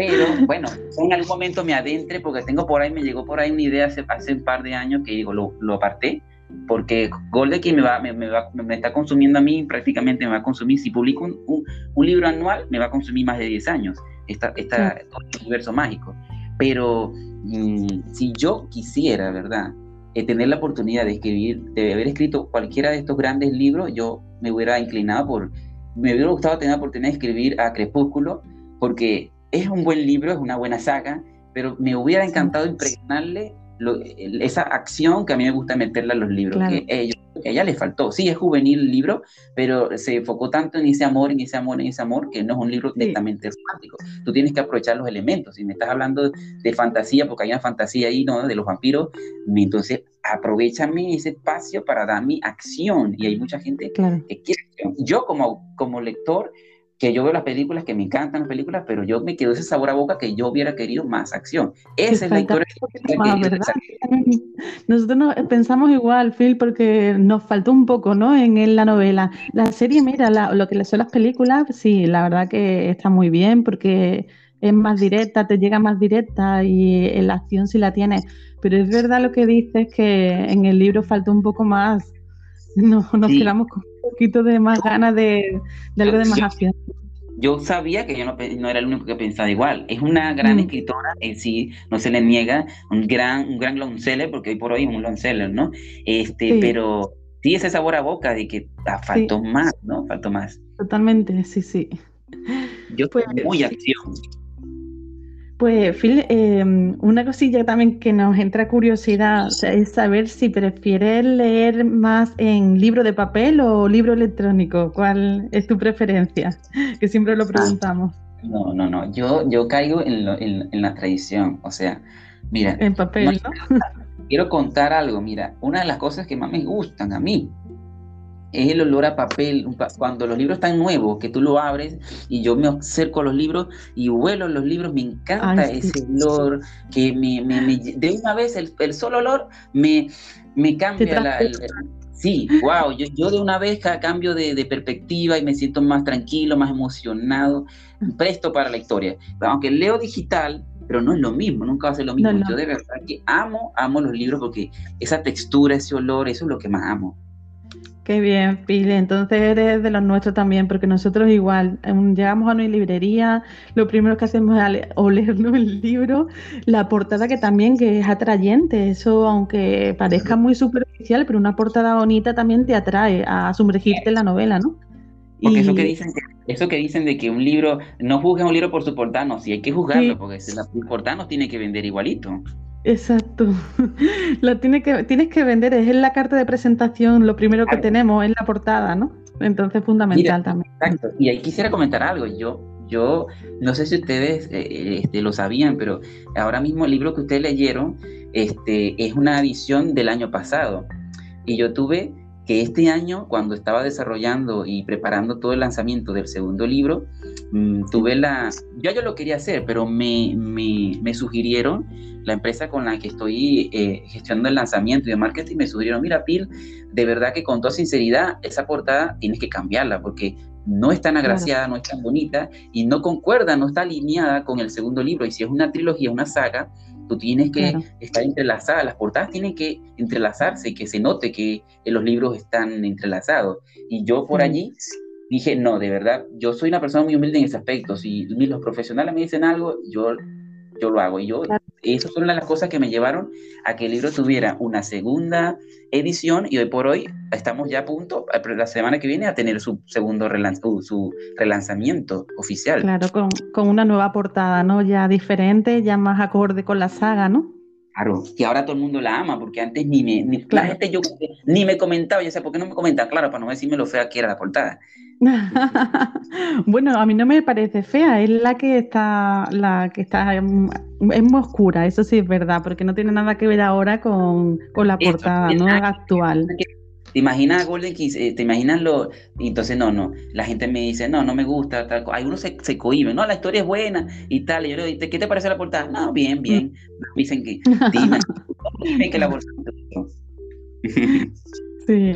pero bueno, en algún momento me adentre porque tengo por ahí, me llegó por ahí una idea hace, hace un par de años que digo, lo, lo aparté, porque Golden me va, me, me, va, me está consumiendo a mí, prácticamente me va a consumir, si publico un, un, libro anual, me va a consumir más de 10 años, esta, esta, este universo mágico. Pero mm, si yo quisiera, ¿verdad? Eh, tener la oportunidad de escribir, de haber escrito cualquiera de estos grandes libros, yo me hubiera inclinado por, me hubiera gustado tener la oportunidad de escribir a Crepúsculo, porque es un buen libro, es una buena saga, pero me hubiera encantado impregnarle esa acción que a mí me gusta meterla a los libros, que ellos, ella le faltó. Sí, es juvenil el libro, pero se enfocó tanto en ese amor, en ese amor, en ese amor, que no es un libro directamente romántico. Tú tienes que aprovechar los elementos. Si me estás hablando de fantasía, porque hay una fantasía ahí, ¿no? De los vampiros, entonces aprovechame ese espacio para dar mi acción. Y hay mucha gente que quiere. Yo como, como lector que yo veo las películas, que me encantan las películas, pero yo me quedo ese sabor a boca que yo hubiera querido más acción. Esa es la historia. Nosotros pensamos igual, Phil, porque nos faltó un poco, ¿no? En, la novela. La serie, mira, lo que son las películas, sí, la verdad que está muy bien porque es más directa, te llega más directa y en la acción sí la tienes. Pero es verdad lo que dices que en el libro faltó un poco más. No, nos quedamos con un poquito de más ganas de, algo de más acción. Yo sabía que yo no, era el único que pensaba igual. Es una gran mm. escritora, en sí, no se le niega, un gran, un gran long seller, porque hoy por hoy es un long seller, ¿no? Este, Pero sí ese sabor a boca de que ah, faltó más, ¿no? Faltó más. Totalmente, sí, sí. Yo pues, muy acción. Pues, Phil, em, una cosilla también que nos entra curiosidad es saber si prefieres leer más en libro de papel o libro electrónico. ¿Cuál es tu preferencia? Que siempre lo preguntamos. no, no, no. Yo, yo caigo en, la tradición. O sea, mira. En papel, ¿no? Quiero contar algo. Mira, una de las cosas que más me gustan a mí es el olor a papel. Cuando los libros están nuevos, que tú lo abres y yo me acerco a los libros y huelo los libros, me encanta ese olor que me, de una vez el, solo olor me, me cambia la... sí, wow, yo, yo, de una vez cambio de, de, perspectiva y me siento más tranquilo, más emocionado, presto para la historia. Aunque leo digital, pero no es lo mismo, nunca va a ser lo mismo. Yo de verdad que amo, amo los libros porque esa textura, ese olor, eso es lo que más amo. Qué bien, Pili. Entonces eres de los nuestros también, porque nosotros igual em, llegamos a una librería, lo primero que hacemos es olernos el libro, la portada que también que es atrayente, eso aunque parezca muy superficial, pero una portada bonita también te atrae a sumergirte en la novela, ¿no? Porque eso que dicen eso que dicen de que un libro, no juzguen un libro por su portada, no, sí hay que juzgarlo, porque la portada nos tiene que vender igualito. Exacto. Lo tiene que, tienes que vender, es en la carta de presentación, lo primero que tenemos es la portada, ¿no? Entonces fundamental también. Exacto. Y ahí quisiera comentar algo. Yo, yo no sé si ustedes eh, este, lo sabían, pero ahora mismo el libro que ustedes leyeron este, es una edición del año pasado. Y yo tuve que este año, cuando estaba desarrollando y preparando todo el lanzamiento del segundo libro, mm, tuve la... Ya yo lo quería hacer, pero me, me, me sugirieron, la empresa con la que estoy eh, gestionando el lanzamiento y de marketing, me sugirieron, mira, Pil, de verdad que con toda sinceridad, esa portada tienes que cambiarla, porque no es tan agraciada, no es tan bonita y no concuerda, no está alineada con el segundo libro. Y si es una trilogía, una saga, tú tienes que estar entrelazada, las portadas tienen que entrelazarse, que se note que los libros están entrelazados. Y yo por allí dije, no, de verdad, yo soy una persona muy humilde en ese aspecto. Si los profesionales me dicen algo, yo, yo lo hago. Y yo esas son las cosas que me llevaron a que el libro tuviera una segunda edición y hoy por hoy estamos ya a punto, la semana que viene, a tener su segundo uh, su relanzamiento oficial. Claro, con, con, una nueva portada, ¿no? Ya diferente, ya más acorde con la saga, ¿no? Claro, que ahora todo el mundo la ama, porque antes ni me, ni, la gente yo, ni me comentaba, yo sé, ¿por qué no me comentan? Claro, para no decirme lo fea que era la portada. bueno, a mí no me parece fea, es la que está, la que está, es muy oscura, eso sí es verdad, porque no tiene nada que ver ahora con, la portada ¿no? actual. ¿Te imaginas Golden Kiss? Eh, ¿Te imaginas lo...? entonces, no, no, la gente me dice, no, no me gusta, tal Algunos se, se cohiben, no, la historia es buena y tal. Y yo le digo, ¿qué te parece la portada? No, bien, bien. dicen que, dime, que la portada... Sí.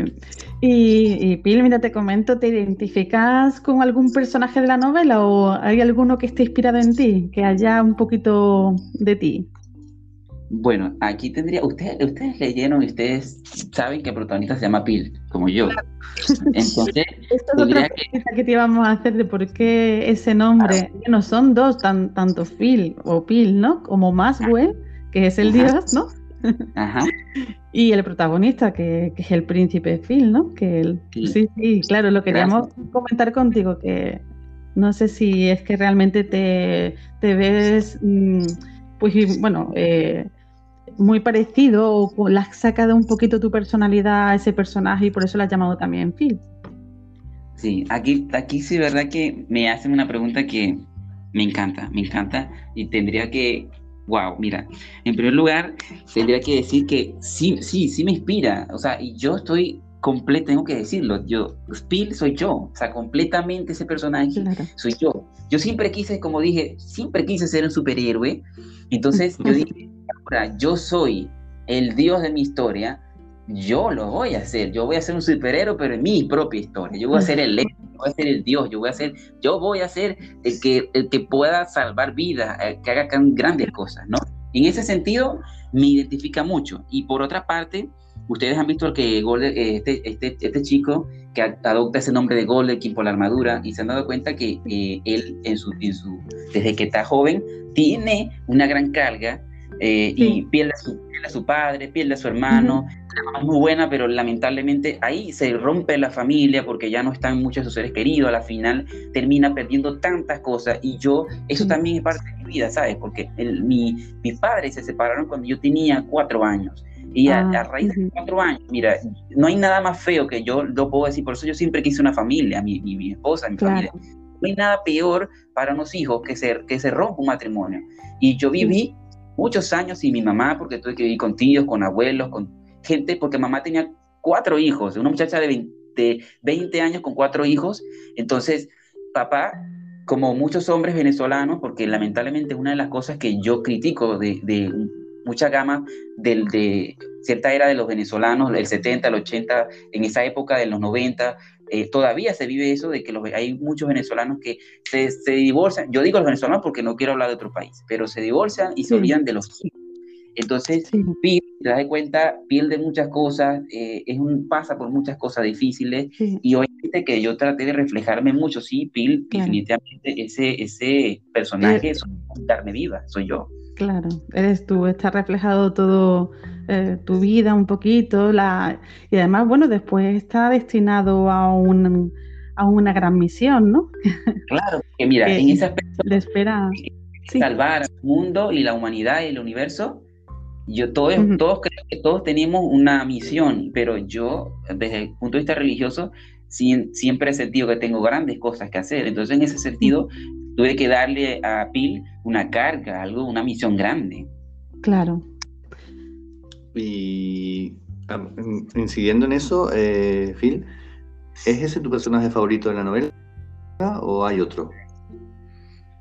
Y, y Pil, mira, te comento, ¿te identificas con algún personaje de la novela o hay alguno que esté inspirado en ti, que haya un poquito de ti? Bueno, aquí tendría, ustedes, ustedes leyeron y ustedes saben que el protagonista se llama Pil, como yo. Entonces, Esto es otra que... que te íbamos a hacer de por qué ese nombre. no son dos, tan, tanto Phil o Pil, ¿no? Como Maswell, que es el dios, ¿no? Ajá. Y el protagonista, que, es el príncipe Phil, ¿no? Que el, sí. sí, claro, lo queríamos comentar contigo, que no sé si es que realmente te, ves, mm, pues bueno, eh, muy parecido o le has sacado un poquito tu personalidad a ese personaje y por eso lo has llamado también Phil. Sí, aquí, aquí sí, verdad que me hacen una pregunta que me encanta, me encanta y tendría que, wow, mira, en primer lugar, tendría que decir que sí, sí, sí me inspira, o sea, y yo estoy completo, tengo que decirlo, yo, Phil soy yo, o sea, completamente ese personaje soy yo. Yo siempre quise, como dije, siempre quise ser un superhéroe, entonces yo dije, ahora yo soy el dios de mi historia, yo lo voy a hacer, yo voy a ser un superhéroe, pero en mi propia historia, yo voy a ser el yo voy a ser el dios, yo voy a ser, yo voy a ser el que, el que pueda salvar vidas, que haga grandes cosas, ¿no? En ese sentido, me identifica mucho. Y por otra parte, ustedes han visto que este, este, este chico que adopta ese nombre de Golden por la armadura y se han dado cuenta que eh, él, en su, en su, desde que está joven, tiene una gran carga eh, y pierde a, su, a, su, padre, pierde a su hermano. es muy buena, pero lamentablemente ahí se rompe la familia porque ya no están muchos de sus seres queridos. A la final termina perdiendo tantas cosas. Y yo, eso también es parte de mi vida, ¿sabes? Porque el, mi, mis padres se separaron cuando yo tenía cuatro años. Y a, ah, raíz de cuatro años, mira, no hay nada más feo que yo lo puedo decir. Por eso yo siempre quise una familia, mi, mi, esposa, mi familia. No hay nada peor para unos hijos que se, que se rompa un matrimonio. Y yo viví muchos años sin mi mamá, porque tuve que vivir con tíos, con abuelos, con gente, porque mamá tenía cuatro hijos, una muchacha de 20, años con cuatro hijos. Entonces, papá, como muchos hombres venezolanos, porque lamentablemente una de las cosas que yo critico de, de mucha gama del, de cierta era de los venezolanos, el 70, el 80, en esa época de los 90, eh, todavía se vive eso de que los, hay muchos venezolanos que se, se, divorcian, yo digo los venezolanos porque no quiero hablar de otro país, pero se divorcian y se olvidan de los hijos. Entonces, sí. te das de cuenta, pierde muchas cosas, eh, es un, pasa por muchas cosas difíciles y obviamente que yo traté de reflejarme mucho, sí, Pil, definitivamente ese, ese personaje es carne viva, soy yo. Claro, eres tú, está reflejado todo eh, tu vida un poquito, la, y además, bueno, después está destinado a, un, a una gran misión, ¿no? Claro, que mira, en ese aspecto le espera salvar al mundo y la humanidad y el universo. Yo todos, todos creo que todos tenemos una misión, pero yo, desde el punto de vista religioso, siempre he sentido que tengo grandes cosas que hacer. Entonces, en ese sentido, tuve que darle a Pil una carga, algo, una misión grande. Claro. Y incidiendo en eso, eh, Phil, ¿es ese tu personaje favorito de la novela o hay otro?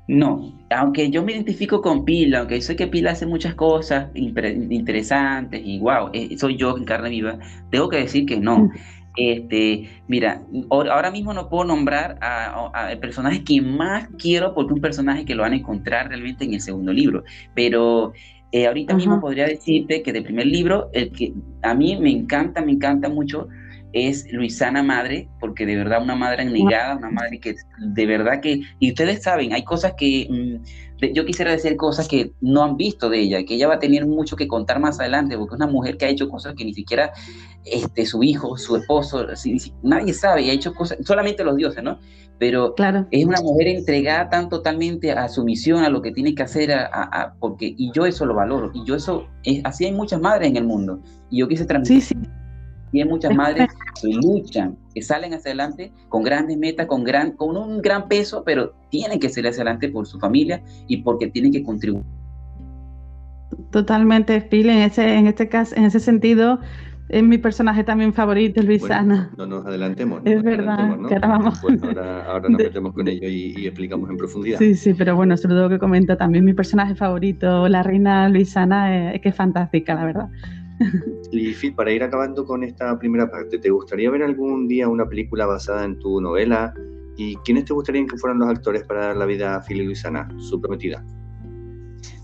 No, aunque yo me identifico con Pila, aunque sé que Pila hace muchas cosas interesantes y wow, eh, soy yo en carne viva, tengo que decir que no. Este, mira, ahora mismo no puedo nombrar a, personaje que más quiero porque un personaje que lo van a encontrar realmente en el segundo libro, pero eh, ahorita mismo podría decirte que del primer libro, el que a mí me encanta, me encanta mucho, es Luisana Madre, porque de verdad una madre negada, una madre que de verdad que, y ustedes saben, hay cosas que, mm, yo quisiera decir cosas que no han visto de ella, que ella va a tener mucho que contar más adelante, porque es una mujer que ha hecho cosas que ni siquiera este, su hijo, su esposo, nadie sabe, y ha hecho cosas, solamente los dioses, ¿no? Pero claro. es una mujer entregada tan totalmente a su misión, a lo que tiene que hacer, a, porque, y yo eso lo valoro, y yo eso, es, así hay muchas madres en el mundo, y yo quise transmitir. Sí, sí y hay muchas madres que luchan, que salen hacia adelante con grandes metas, con, gran, con un gran peso, pero tienen que salir hacia adelante por su familia y porque tienen que contribuir. Totalmente, Phil, en ese, en este caso, en ese sentido, es mi personaje también favorito, Luisana. no nos adelantemos. es verdad, que ahora vamos. ahora, nos metemos con ello y, explicamos en profundidad. Sí, sí, pero bueno, sobre todo que comento también mi personaje favorito, la reina Luisana, es que es fantástica, la verdad. Y Phil, para ir acabando con esta primera parte, ¿te gustaría ver algún día una película basada en tu novela? ¿Y quiénes te gustarían que fueran los actores para dar la vida a Phil y Luisana, su prometida?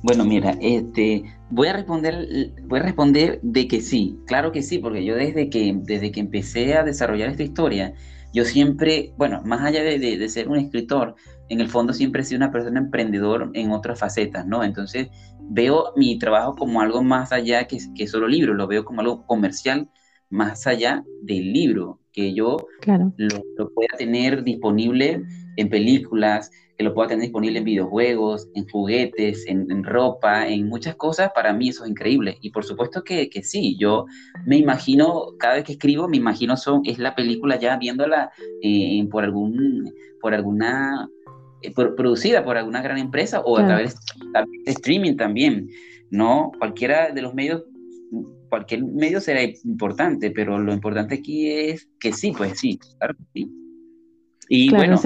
Bueno, mira, este, voy a responder, voy a responder de que sí, claro que sí, porque yo desde que, desde que empecé a desarrollar esta historia, yo siempre, bueno, más allá de, de, de ser un escritor, en el fondo siempre he sido una persona emprendedor en otras facetas, ¿no? Entonces, veo mi trabajo como algo más allá que, que solo libro, lo veo como algo comercial más allá del libro, que yo lo, pueda tener disponible en películas, que lo pueda tener disponible en videojuegos, en juguetes, en, ropa, en muchas cosas, para mí eso es increíble. Y por supuesto que, que, sí, yo me imagino, cada vez que escribo, me imagino son, es la película ya viéndola eh, por, algún, por alguna producida por alguna gran empresa o a través de streaming también, ¿no? Cualquiera de los medios, cualquier medio será importante, pero lo importante aquí es que sí, pues sí, claro sí. Y bueno,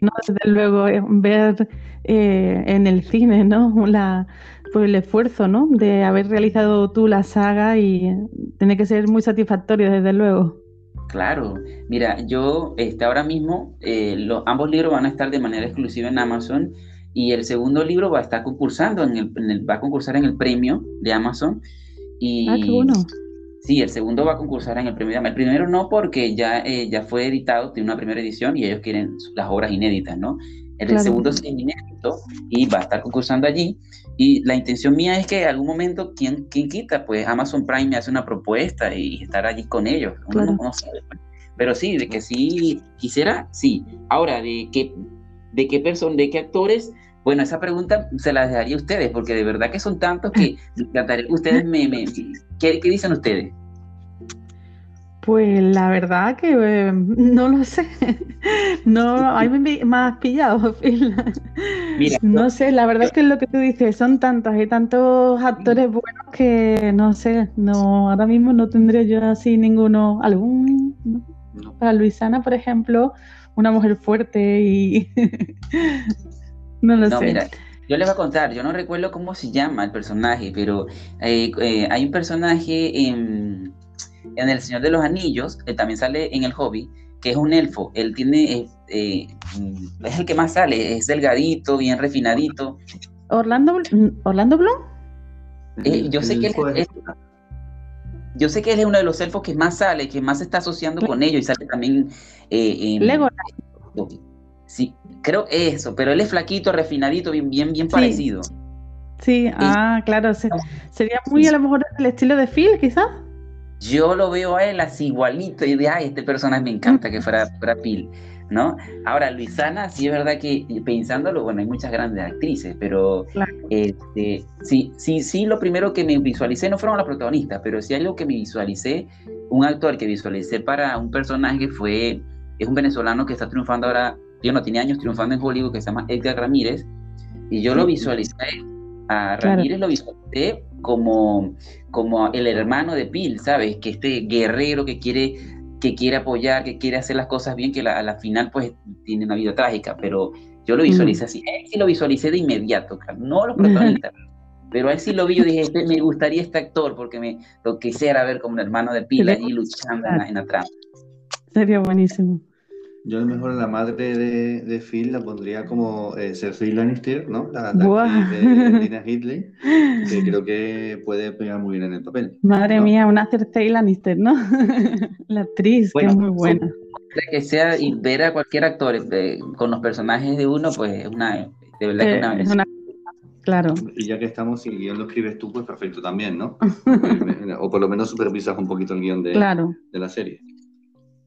no, desde luego eh, ver eh, en el cine, ¿no? La, pues el esfuerzo, ¿no? De haber realizado tú la saga y tiene que ser muy satisfactorio, desde luego. Claro, mira, yo este, ahora mismo eh, los, ambos libros van a estar de manera exclusiva en Amazon y el segundo libro va a estar concursando, en el, va a concursar en el premio de Amazon. Y, ah, qué bueno. Sí, el segundo va a concursar en el premio de Amazon. El primero no porque ya, eh, ya fue editado, tiene una primera edición y ellos quieren las obras inéditas, ¿no? El, segundo es inédito y va a estar concursando allí. Y la intención mía es que en algún momento, ¿quién, quién quita? Pues Amazon Prime me hace una propuesta y estar allí con ellos. Uno no sabe. Pues. Pero sí, de que sí quisiera, sí. Ahora, de qué, de qué persona, de qué actores, bueno, esa pregunta se la dejaría a ustedes, porque de verdad que son tantos que ustedes me, me ¿qué, ¿qué, dicen ustedes? Pues la verdad que eh, no lo sé. No, hay más pillado. Mira, no sé, la verdad es que es lo que tú dices, son tantos, hay tantos actores buenos que no sé, no, ahora mismo no tendría yo así ninguno, algún, para Luisana, por ejemplo, una mujer fuerte y no lo sé. Mira, yo les voy a contar, yo no recuerdo cómo se llama el personaje, pero eh, eh, hay un personaje en en El Señor de los Anillos, él también sale en El Hobby, que es un elfo. Él tiene, eh, eh, es el que más sale, es delgadito, bien refinadito. ¿Orlando, Orlando Bloom? Eh, yo sé que él es, yo sé que él es uno de los elfos que más sale, que más se está asociando con ellos y sale también en... Sí, creo eso, pero él es flaquito, refinadito, bien, bien, bien parecido. Sí, ah, claro, sería muy a lo mejor el estilo de Phil, quizás yo lo veo a él así igualito y de, ay, este personaje me encanta que fuera Brad Pitt, ¿no? Ahora, Luisana, sí es verdad que pensándolo, bueno, hay muchas grandes actrices, pero este, sí, sí, sí, lo primero que me visualicé no fueron las protagonistas, pero sí algo que me visualicé, un actor que visualicé para un personaje fue, es un venezolano que está triunfando ahora, yo no tiene años triunfando en Hollywood, que se llama Edgar Ramírez, y yo lo visualicé A Ramírez lo visualicé como, como el hermano de Pil, ¿sabes? Que este guerrero que quiere, que quiere apoyar, que quiere hacer las cosas bien, que a la final pues tiene una vida trágica, pero yo lo visualicé así. Él sí lo visualicé de inmediato, no los protagonistas. pero a él sí lo vi, yo dije, este, me gustaría este actor, porque me lo quisiera ver como un hermano de Pil allí luchando en la, en la trama. Sería buenísimo. Yo a lo mejor la madre de, de Phil la pondría como eh, Cersei Lannister, ¿no? La, la de Dina Hitley, que creo que puede pegar muy bien en el papel. Madre mía, una Cersei Lannister, ¿no? la actriz, que es muy buena. Que sea y ver a cualquier actor eh, con los personajes de uno, pues es una, de verdad que una, es una Claro. Y ya que estamos, si el guion lo escribes tú, pues perfecto también, ¿no? o por lo menos supervisas un poquito el guion de, de la serie.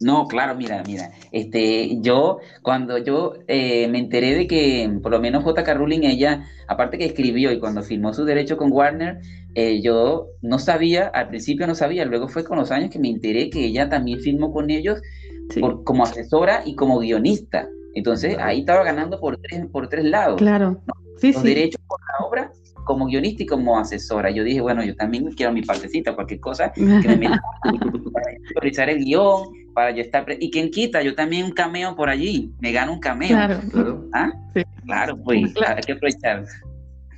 No, claro, mira, mira, este, yo, cuando yo eh, me enteré de que, por lo menos J.K. Rowling, ella, aparte que escribió y cuando firmó su derecho con Warner, eh, yo no sabía, al principio no sabía, luego fue con los años que me enteré que ella también firmó con ellos como asesora y como guionista. Entonces, ahí estaba ganando por tres, por tres lados. Claro. Sí, los derechos por la obra como guionista y como asesora. Yo dije, bueno, yo también quiero mi partecita, cualquier cosa que me meta para priorizar el guion, para yo estar... Y quien quita, yo también un cameo por allí, me gano un cameo. Claro, claro. ¿Ah? Claro, pues hay que aprovechar.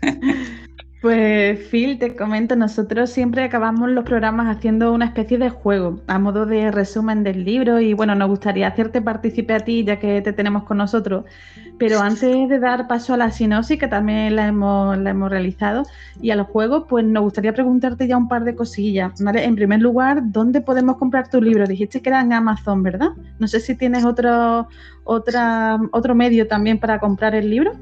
Pues Phil, te comento, nosotros siempre acabamos los programas haciendo una especie de juego a modo de resumen del libro y bueno, nos gustaría hacerte partícipe a ti ya que te tenemos con nosotros, pero antes de dar paso a la sinopsis que también la hemos, la hemos realizado y a los juegos, pues nos gustaría preguntarte ya un par de cosillas. ¿vale? En primer lugar, ¿dónde podemos comprar tu libro? Dijiste que era en Amazon, ¿verdad? No sé si tienes otro, otra, otro medio también para comprar el libro.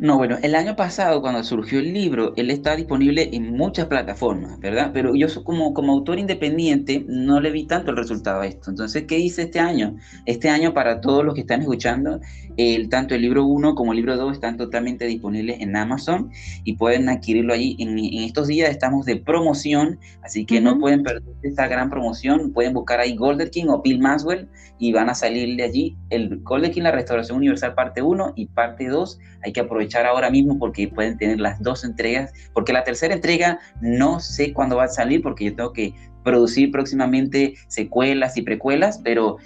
No, bueno, el año pasado cuando surgió el libro, él está disponible en muchas plataformas, ¿verdad? Pero yo como, como autor independiente no le vi tanto el resultado a esto. Entonces, ¿qué hice este año? Este año para todos los que están escuchando, el, tanto el libro 1 como el libro 2 están totalmente disponibles en Amazon y pueden adquirirlo allí. En, estos días estamos de promoción, así que no pueden perder esta gran promoción. Pueden buscar ahí Golden King o Bill Maswell y van a salirle allí el Golden King, la restauración universal parte 1 y parte 2. Hay que aprovechar ahora mismo porque pueden tener las dos entregas, porque la tercera entrega no sé cuándo va a salir porque yo tengo que producir próximamente secuelas y precuelas, pero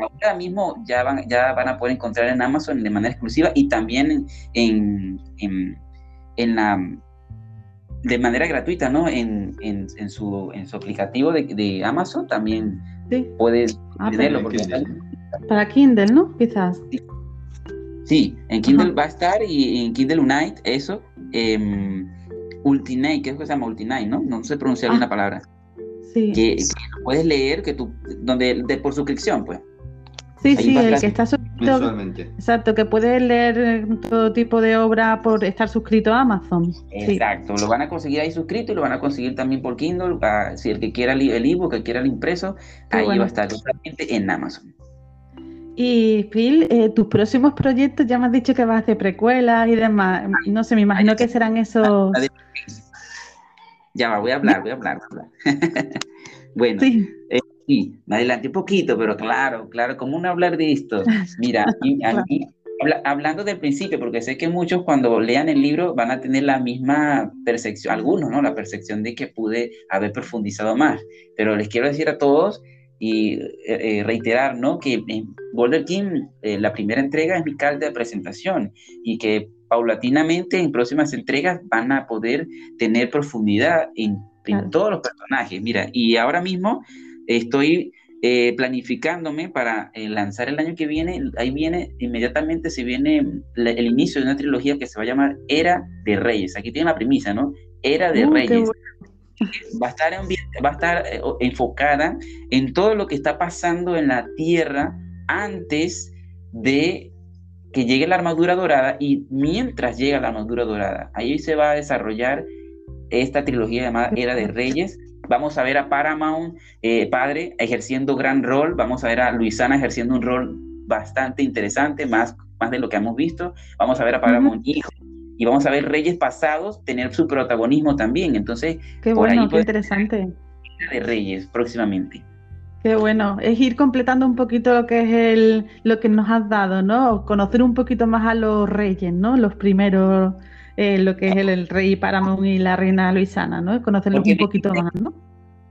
ahora mismo ya van, ya van a poder encontrar en Amazon de manera exclusiva y también en, en, la de manera gratuita, ¿no? En, en, su, en su aplicativo de, Amazon también puedes ah, para Kindle, ¿no? Quizás. Sí, en Kindle va a estar y en Kindle Unite, eso. Eh, Ultimate, ¿qué es que se llama Ultimate, no? No sé pronunciar bien ah. la palabra. Sí. Que, puedes leer, que tú, donde, de, por suscripción, pues. Sí, sí, el que está suscrito. Exacto, que puedes leer todo tipo de obra por estar suscrito a Amazon. Exacto, lo van a conseguir ahí suscrito y lo van a conseguir también por Kindle. si el que quiera el ebook, el que quiera el impreso, ahí va a estar totalmente en Amazon. Y Phil, eh, tus próximos proyectos ya me has dicho que vas a hacer precuelas y demás. No sé, me imagino que serán esos. Ya va, voy a hablar, voy a hablar. bueno, sí. Eh, sí, me adelanté un poquito, pero claro, claro, ¿cómo no hablar de esto? Mira, hablando del principio, porque sé que muchos cuando lean el libro van a tener la misma percepción, algunos, ¿no? La percepción de que pude haber profundizado más. Pero les quiero decir a todos y eh, eh, reiterar ¿no? que en Golden King eh, la primera entrega es mi carta de presentación y que paulatinamente en próximas entregas van a poder tener profundidad en, todos los personajes. Mira, y ahora mismo estoy planificándome para lanzar el año que viene, ahí viene, inmediatamente se viene el inicio de una trilogía que se va a llamar Era de Reyes. Aquí tiene la premisa, ¿no? Era de uh, Reyes va a estar, va a estar eh, enfocada en todo lo que está pasando en la Tierra antes de que llegue la armadura dorada y mientras llega la armadura dorada. Ahí se va a desarrollar esta trilogía llamada Era de Reyes. Vamos a ver a Paramount eh, padre ejerciendo gran rol. Vamos a ver a Luisana ejerciendo un rol bastante interesante, más, más de lo que hemos visto. Vamos a ver a Paramount hijo y vamos a ver reyes pasados tener su protagonismo también. Entonces, qué bueno, qué interesante. De reyes próximamente. Qué bueno, es ir completando un poquito lo que es el, lo que nos has dado, ¿no? Conocer un poquito más a los reyes, ¿no? Los primeros, eh, lo que es el, rey Paramount y la reina Luisana, ¿no? Conocerlos un poquito más, ¿no?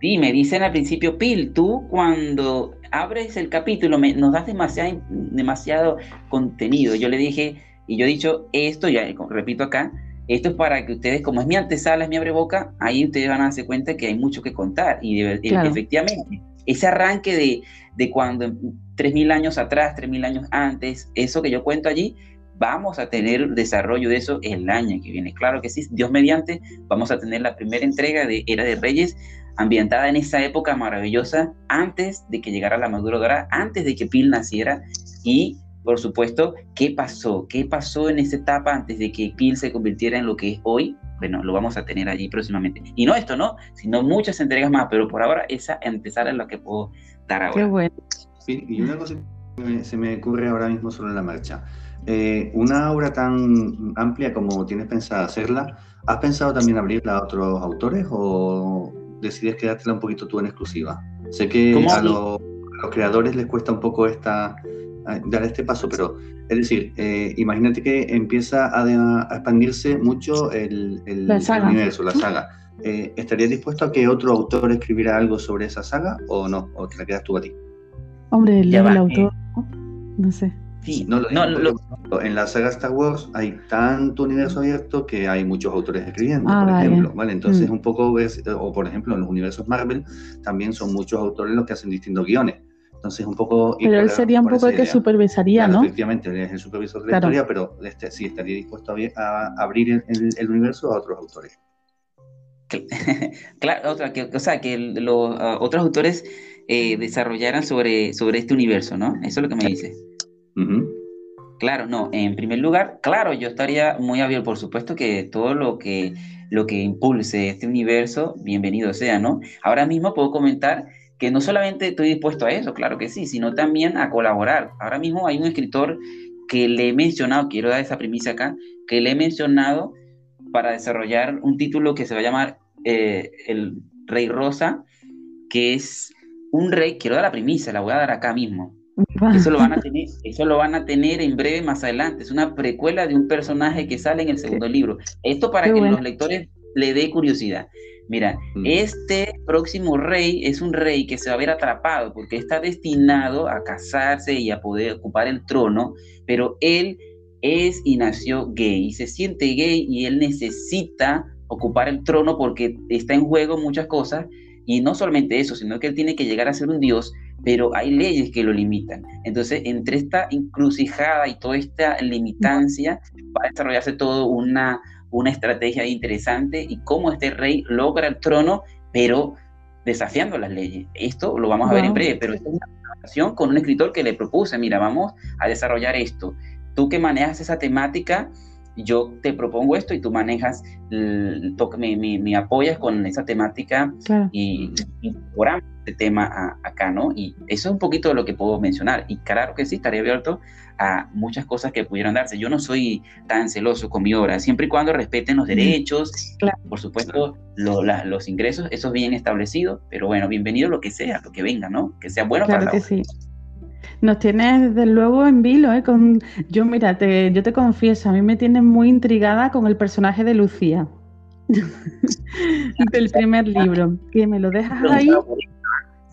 Sí, me dicen al principio, Pil, tú cuando abres el capítulo nos das demasiado, demasiado contenido. Yo le dije, y yo he dicho esto, ya repito acá, esto es para que ustedes, como es mi antesala, es mi abre boca, ahí ustedes van a darse cuenta que hay mucho que contar. Y efectivamente, ese arranque de, de cuando 3.000 años atrás, 3.000 años antes, eso que yo cuento allí, vamos a tener desarrollo de eso el año que viene. Claro que sí, Dios mediante, vamos a tener la primera entrega de Era de Reyes, ambientada en esa época maravillosa, antes de que llegara la Maduro Dorada, antes de que Pil naciera y por supuesto, ¿qué pasó? ¿Qué pasó en esa etapa antes de que Pil se convirtiera en lo que es hoy? Bueno, lo vamos a tener allí próximamente. Y no esto, ¿no? Sino muchas entregas más, pero por ahora esa empezar es lo que puedo dar ahora. Qué bueno. y una cosa que se me ocurre ahora mismo sobre la marcha. Eh, una obra tan amplia como tienes pensado hacerla, ¿has pensado también abrirla a otros autores o decides quedártela un poquito tú en exclusiva? Sé que a, los creadores les cuesta un poco esta dar este paso, pero es decir, eh, imagínate que empieza a, expandirse mucho el, universo, la saga. Eh, ¿Estarías dispuesto a que otro autor escribiera algo sobre esa saga o no? ¿O te la quedas tú a ti? Hombre, el, autor, ¿no? sé. Sí, no, no, en la saga Star Wars hay tanto universo abierto que hay muchos autores escribiendo, ah, por ejemplo, ¿vale? Entonces, mm. un poco, o por ejemplo, en los universos Marvel también son muchos autores los que hacen distintos guiones. Entonces, un poco. Pero él sería un poco el que supervisaría, ¿no? Efectivamente, él es el supervisor de la historia, pero este, sí estaría dispuesto a, abrir el, universo a otros autores. Claro, otra, que, o sea, que los otros autores eh, desarrollaran sobre, sobre este universo, ¿no? Eso es lo que me dice. Claro, no, en primer lugar, claro, yo estaría muy abierto, por supuesto que todo lo que, lo que impulse este universo, bienvenido sea, ¿no? Ahora mismo puedo comentar que no solamente estoy dispuesto a eso, claro que sí, sino también a colaborar. Ahora mismo hay un escritor que le he mencionado, quiero dar esa primicia acá, que le he mencionado para desarrollar un título que se va a llamar eh, El Rey Rosa, que es un rey, quiero dar la primicia, la voy a dar acá mismo. Eso lo, van a tener, eso lo van a tener en breve más adelante. Es una precuela de un personaje que sale en el segundo libro. Esto para que los lectores le dé curiosidad. Mira, mm. este próximo rey es un rey que se va a ver atrapado porque está destinado a casarse y a poder ocupar el trono, pero él es y nació gay y se siente gay y él necesita ocupar el trono porque está en juego muchas cosas y no solamente eso, sino que él tiene que llegar a ser un dios, pero hay leyes que lo limitan. Entonces, entre esta encrucijada y toda esta limitancia, va a desarrollarse todo una, una estrategia interesante y cómo este rey logra el trono, pero desafiando las leyes. Esto lo vamos a ver en breve, pero es una relación con un escritor que le propuse, mira, vamos a desarrollar esto. Tú que manejas esa temática, yo te propongo esto y tú manejas, me, me, me apoyas con esa temática y incorporamos este tema acá, ¿no? Y eso es un poquito de lo que puedo mencionar. Y claro que sí, estaría abierto a muchas cosas que pudieran darse. Yo no soy tan celoso con mi obra, siempre y cuando respeten los derechos, por supuesto, los ingresos, eso es bien establecido, pero bueno, bienvenido lo que sea, lo que venga, ¿no? Que sea bueno para la que sí. Nos tienes desde luego en vilo, ¿eh? Con... Yo, mira, yo te confieso, a mí me tienes muy intrigada con el personaje de Lucía. del primer libro. Que me lo dejas ahí.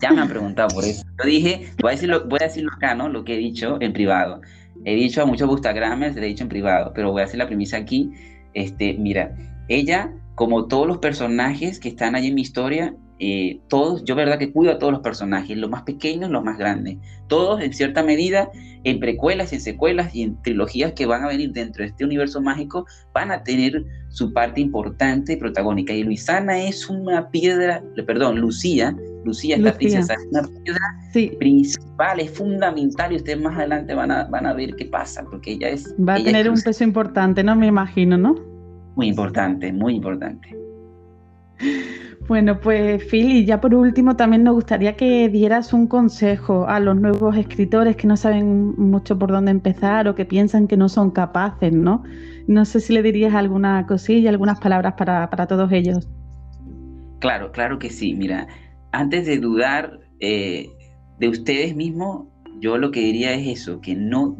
Ya me han preguntado por eso. Yo dije, voy a, decirlo, voy a decirlo acá, ¿no? Lo que he dicho en privado. He dicho a muchos Bustagramers, le he dicho en privado, pero voy a hacer la premisa aquí. Este, mira, ella, como todos los personajes que están allí en mi historia, eh, todos, yo verdad que cuido a todos los personajes, los más pequeños, los más grandes, todos en cierta medida, en precuelas, en secuelas y en trilogías que van a venir dentro de este universo mágico, van a tener su parte importante y protagónica. Y Luisana es una piedra, perdón, Lucía, Lucía, esta princesa, es una piedra principal, es fundamental y ustedes más adelante van a, van a ver qué pasa, porque ella es... Va a tener un peso importante, ¿no? Me imagino, ¿no? Muy importante, muy importante. Bueno, pues Phil, y ya por último también nos gustaría que dieras un consejo a los nuevos escritores que no saben mucho por dónde empezar o que piensan que no son capaces, ¿no? No sé si le dirías alguna cosilla, algunas palabras para, todos ellos. Claro, claro que sí. Mira, antes de dudar eh, de ustedes mismos, yo lo que diría es eso, que no,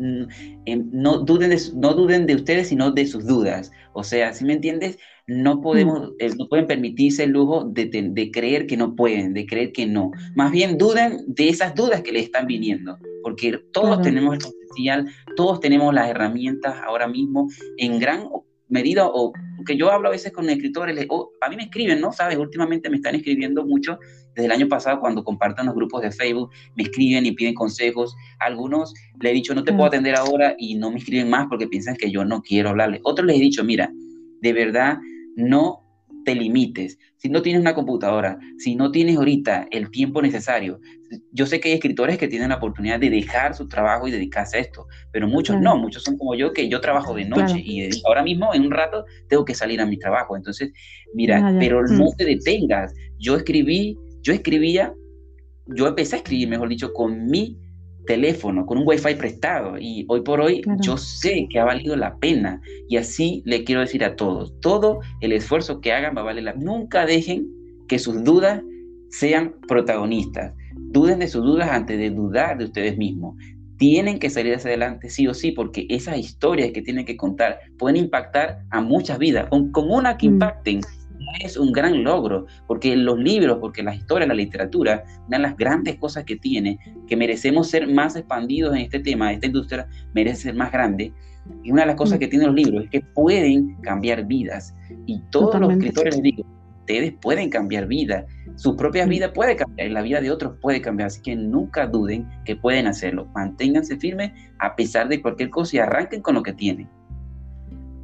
em, no, duden, de, no duden de ustedes, sino de sus dudas. O sea, si me entiendes, no podemos, mm. eh, no pueden permitirse el lujo de, de, creer que no pueden, de creer que no. Más bien duden de esas dudas que les están viniendo, porque todos tenemos el potencial, todos tenemos las herramientas ahora mismo en gran medida, o que yo hablo a veces con escritores, o a mí me escriben, ¿no? Sabes, últimamente me están escribiendo mucho, desde el año pasado cuando compartan los grupos de Facebook, me escriben y piden consejos. Algunos le he dicho, no te puedo atender ahora y no me escriben más porque piensan que yo no quiero hablarles. Otros les he dicho, mira, de verdad, no te limites. Si no tienes una computadora, si no tienes ahorita el tiempo necesario, yo sé que hay escritores que tienen la oportunidad de dejar su trabajo y dedicarse a esto, pero muchos no, muchos son como yo que yo trabajo de noche y ahora mismo en un rato tengo que salir a mi trabajo. Entonces, mira, pero no mm. te detengas. Yo escribí, yo escribía, yo empecé a escribir, mejor dicho, con mi teléfono, con un wifi prestado. Y hoy por hoy yo sé que ha valido la pena. Y así le quiero decir a todos, todo el esfuerzo que hagan va a valer la Nunca dejen que sus dudas sean protagonistas. Duden de sus dudas antes de dudar de ustedes mismos. Tienen que salir hacia adelante sí o sí, porque esas historias que tienen que contar pueden impactar a muchas vidas. Con, una que mm. Es un gran logro, porque los libros, porque la historia, la literatura, dan las grandes cosas que tiene, que merecemos ser más expandidos en este tema, esta industria merece ser más grande. Y una de las cosas que tienen los libros es que pueden cambiar vidas. Y todos los escritores les digo, ustedes pueden cambiar vidas, su propia vida puede cambiar, y la vida de otros puede cambiar, así que nunca duden que pueden hacerlo. Manténganse firmes a pesar de cualquier cosa y arranquen con lo que tienen.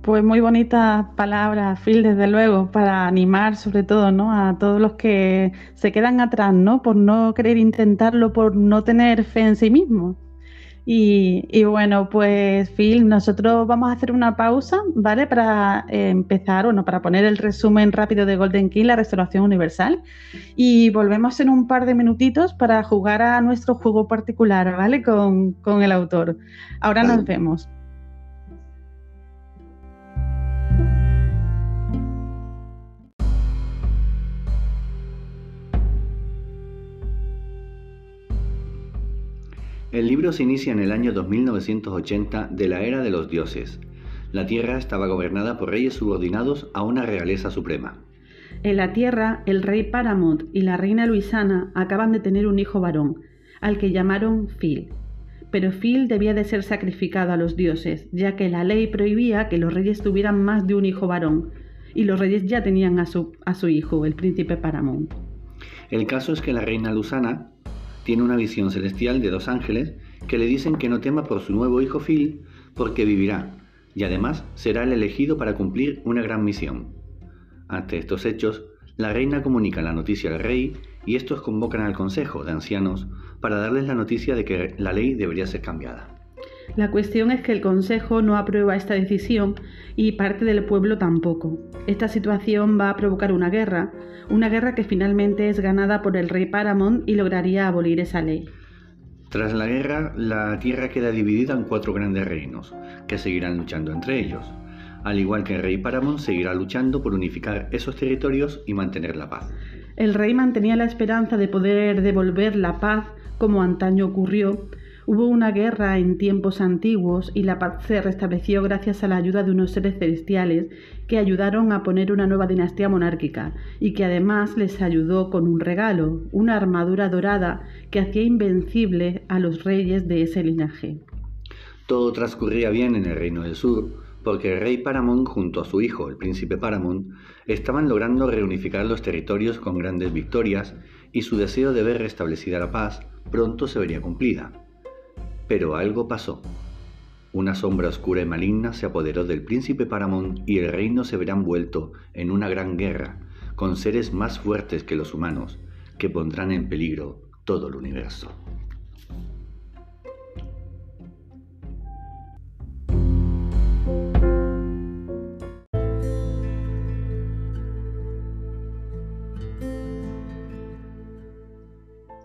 Pues muy bonita palabra, Phil, desde luego, para animar sobre todo ¿no? a todos los que se quedan atrás, ¿no? Por no querer intentarlo, por no tener fe en sí mismos. Y, bueno, pues Phil, nosotros vamos a hacer una pausa, ¿vale? Para eh, empezar, bueno, para poner el resumen rápido de Golden King, la restauración universal. Y volvemos en un par de minutitos para jugar a nuestro juego particular, ¿vale? Con, el autor. Ahora nos vemos. El libro se inicia en el año 2980 de la era de los dioses. La Tierra estaba gobernada por reyes subordinados a una realeza suprema. En la Tierra, el rey Paramount y la reina Luisana acaban de tener un hijo varón, al que llamaron Phil. Pero Phil debía de ser sacrificado a los dioses, ya que la ley prohibía que los reyes tuvieran más de un hijo varón, y los reyes ya tenían a su, a su hijo, el príncipe Paramount. El caso es que la reina Lusana tiene una visión celestial de dos ángeles que le dicen que no tema por su nuevo hijo Phil porque vivirá y además será el elegido para cumplir una gran misión. Ante estos hechos, la reina comunica la noticia al rey y estos convocan al consejo de ancianos para darles la noticia de que la ley debería ser cambiada. La cuestión es que el Consejo no aprueba esta decisión y parte del pueblo tampoco. Esta situación va a provocar una guerra, una guerra que finalmente es ganada por el rey Paramount y lograría abolir esa ley. Tras la guerra, la tierra queda dividida en cuatro grandes reinos, que seguirán luchando entre ellos. Al igual que el rey Paramount seguirá luchando por unificar esos territorios y mantener la paz. El rey mantenía la esperanza de poder devolver la paz como antaño ocurrió, Hubo una guerra en tiempos antiguos y la paz se restableció gracias a la ayuda de unos seres celestiales que ayudaron a poner una nueva dinastía monárquica y que además les ayudó con un regalo, una armadura dorada que hacía invencible a los reyes de ese linaje. Todo transcurría bien en el Reino del Sur, porque el rey Paramount junto a su hijo, el príncipe Paramount, estaban logrando reunificar los territorios con grandes victorias y su deseo de ver restablecida la paz pronto se vería cumplida. Pero algo pasó. Una sombra oscura y maligna se apoderó del príncipe Paramount y el reino se verá envuelto en una gran guerra con seres más fuertes que los humanos que pondrán en peligro todo el universo.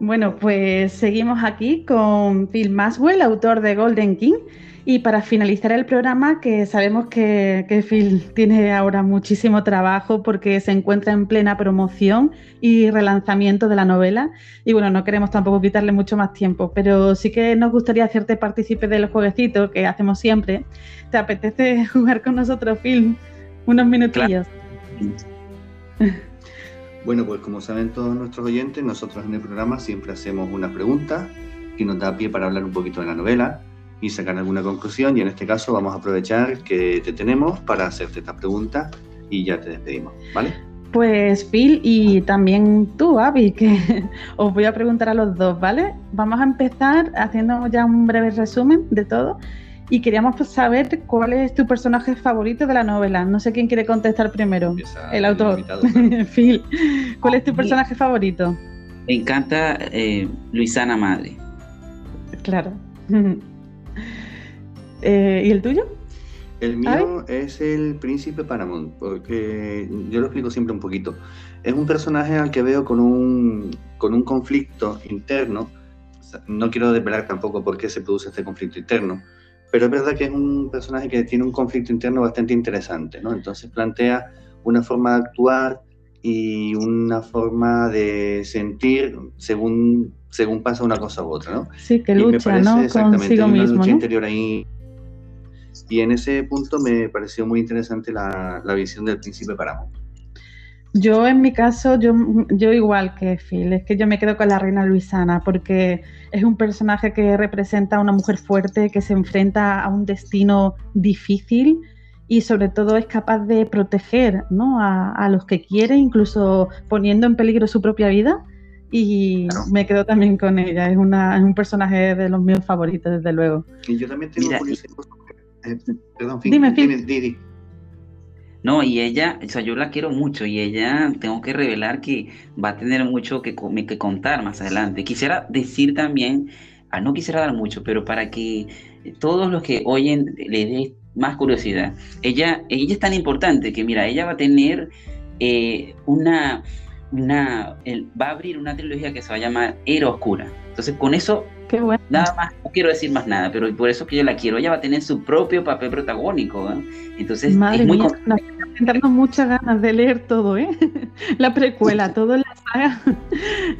Bueno, pues seguimos aquí con Phil Maswell, autor de Golden King. Y para finalizar el programa, que sabemos que, que, Phil tiene ahora muchísimo trabajo porque se encuentra en plena promoción y relanzamiento de la novela. Y bueno, no queremos tampoco quitarle mucho más tiempo, pero sí que nos gustaría hacerte partícipe del jueguecito que hacemos siempre. ¿Te apetece jugar con nosotros, Phil? Unos minutillos. Bueno, pues como saben todos nuestros oyentes, nosotros en el programa siempre hacemos una pregunta que nos da pie para hablar un poquito de la novela y sacar alguna conclusión. Y en este caso vamos a aprovechar que te tenemos para hacerte esta pregunta y ya te despedimos, ¿vale? Pues Phil y también tú, Avi, que os voy a preguntar a los dos, ¿vale? Vamos a empezar haciendo ya un breve resumen de todo y queríamos saber cuál es tu personaje favorito de la novela. No sé quién quiere contestar primero. el autor. Phil, ¿cuál es tu personaje favorito? Me encanta eh, Luisana Madre. Claro. Eh, ¿Y el tuyo? El mío es el príncipe Paramount, porque yo lo explico siempre un poquito. Es un personaje al que veo con un, con un conflicto interno. No quiero desvelar tampoco por qué se produce este conflicto interno, pero es verdad que es un personaje que tiene un conflicto interno bastante interesante, ¿no? Entonces plantea una forma de actuar y una forma de sentir según, según pasa una cosa u otra, ¿no? Sí, que lucha, ¿no? Consigo una mismo, lucha interior ahí. Y en ese punto me pareció muy interesante la, la visión del príncipe Paramount. Yo en mi caso, yo, yo igual que Phil, es que yo me quedo con la reina Luisana porque es un personaje que representa a una mujer fuerte que se enfrenta a un destino difícil y sobre todo es capaz de proteger ¿no? a, los que quiere, incluso poniendo en peligro su propia vida. Y me quedo también con ella, es, una, es un personaje de los míos favoritos, desde luego. Y yo también tengo curiosidad. Eh, perdón, Dime, Phil. No, y ella, o sea, yo la quiero mucho y ella, tengo que revelar que va a tener mucho que, que contar más adelante. Quisiera decir también, ah, no quisiera dar mucho, pero para que todos los que oyen le dé más curiosidad. Ella, ella es tan importante que, mira, ella va a tener eh, una, una va a abrir una trilogía que se va a llamar Era Oscura. Entonces, con eso Nada más, no quiero decir más nada, pero por eso que yo la quiero. Ella va a tener su propio papel protagónico. ¿eh? Entonces, Madre es muy mía, nos muchas ganas de leer todo, ¿eh? La precuela, todo en la saga.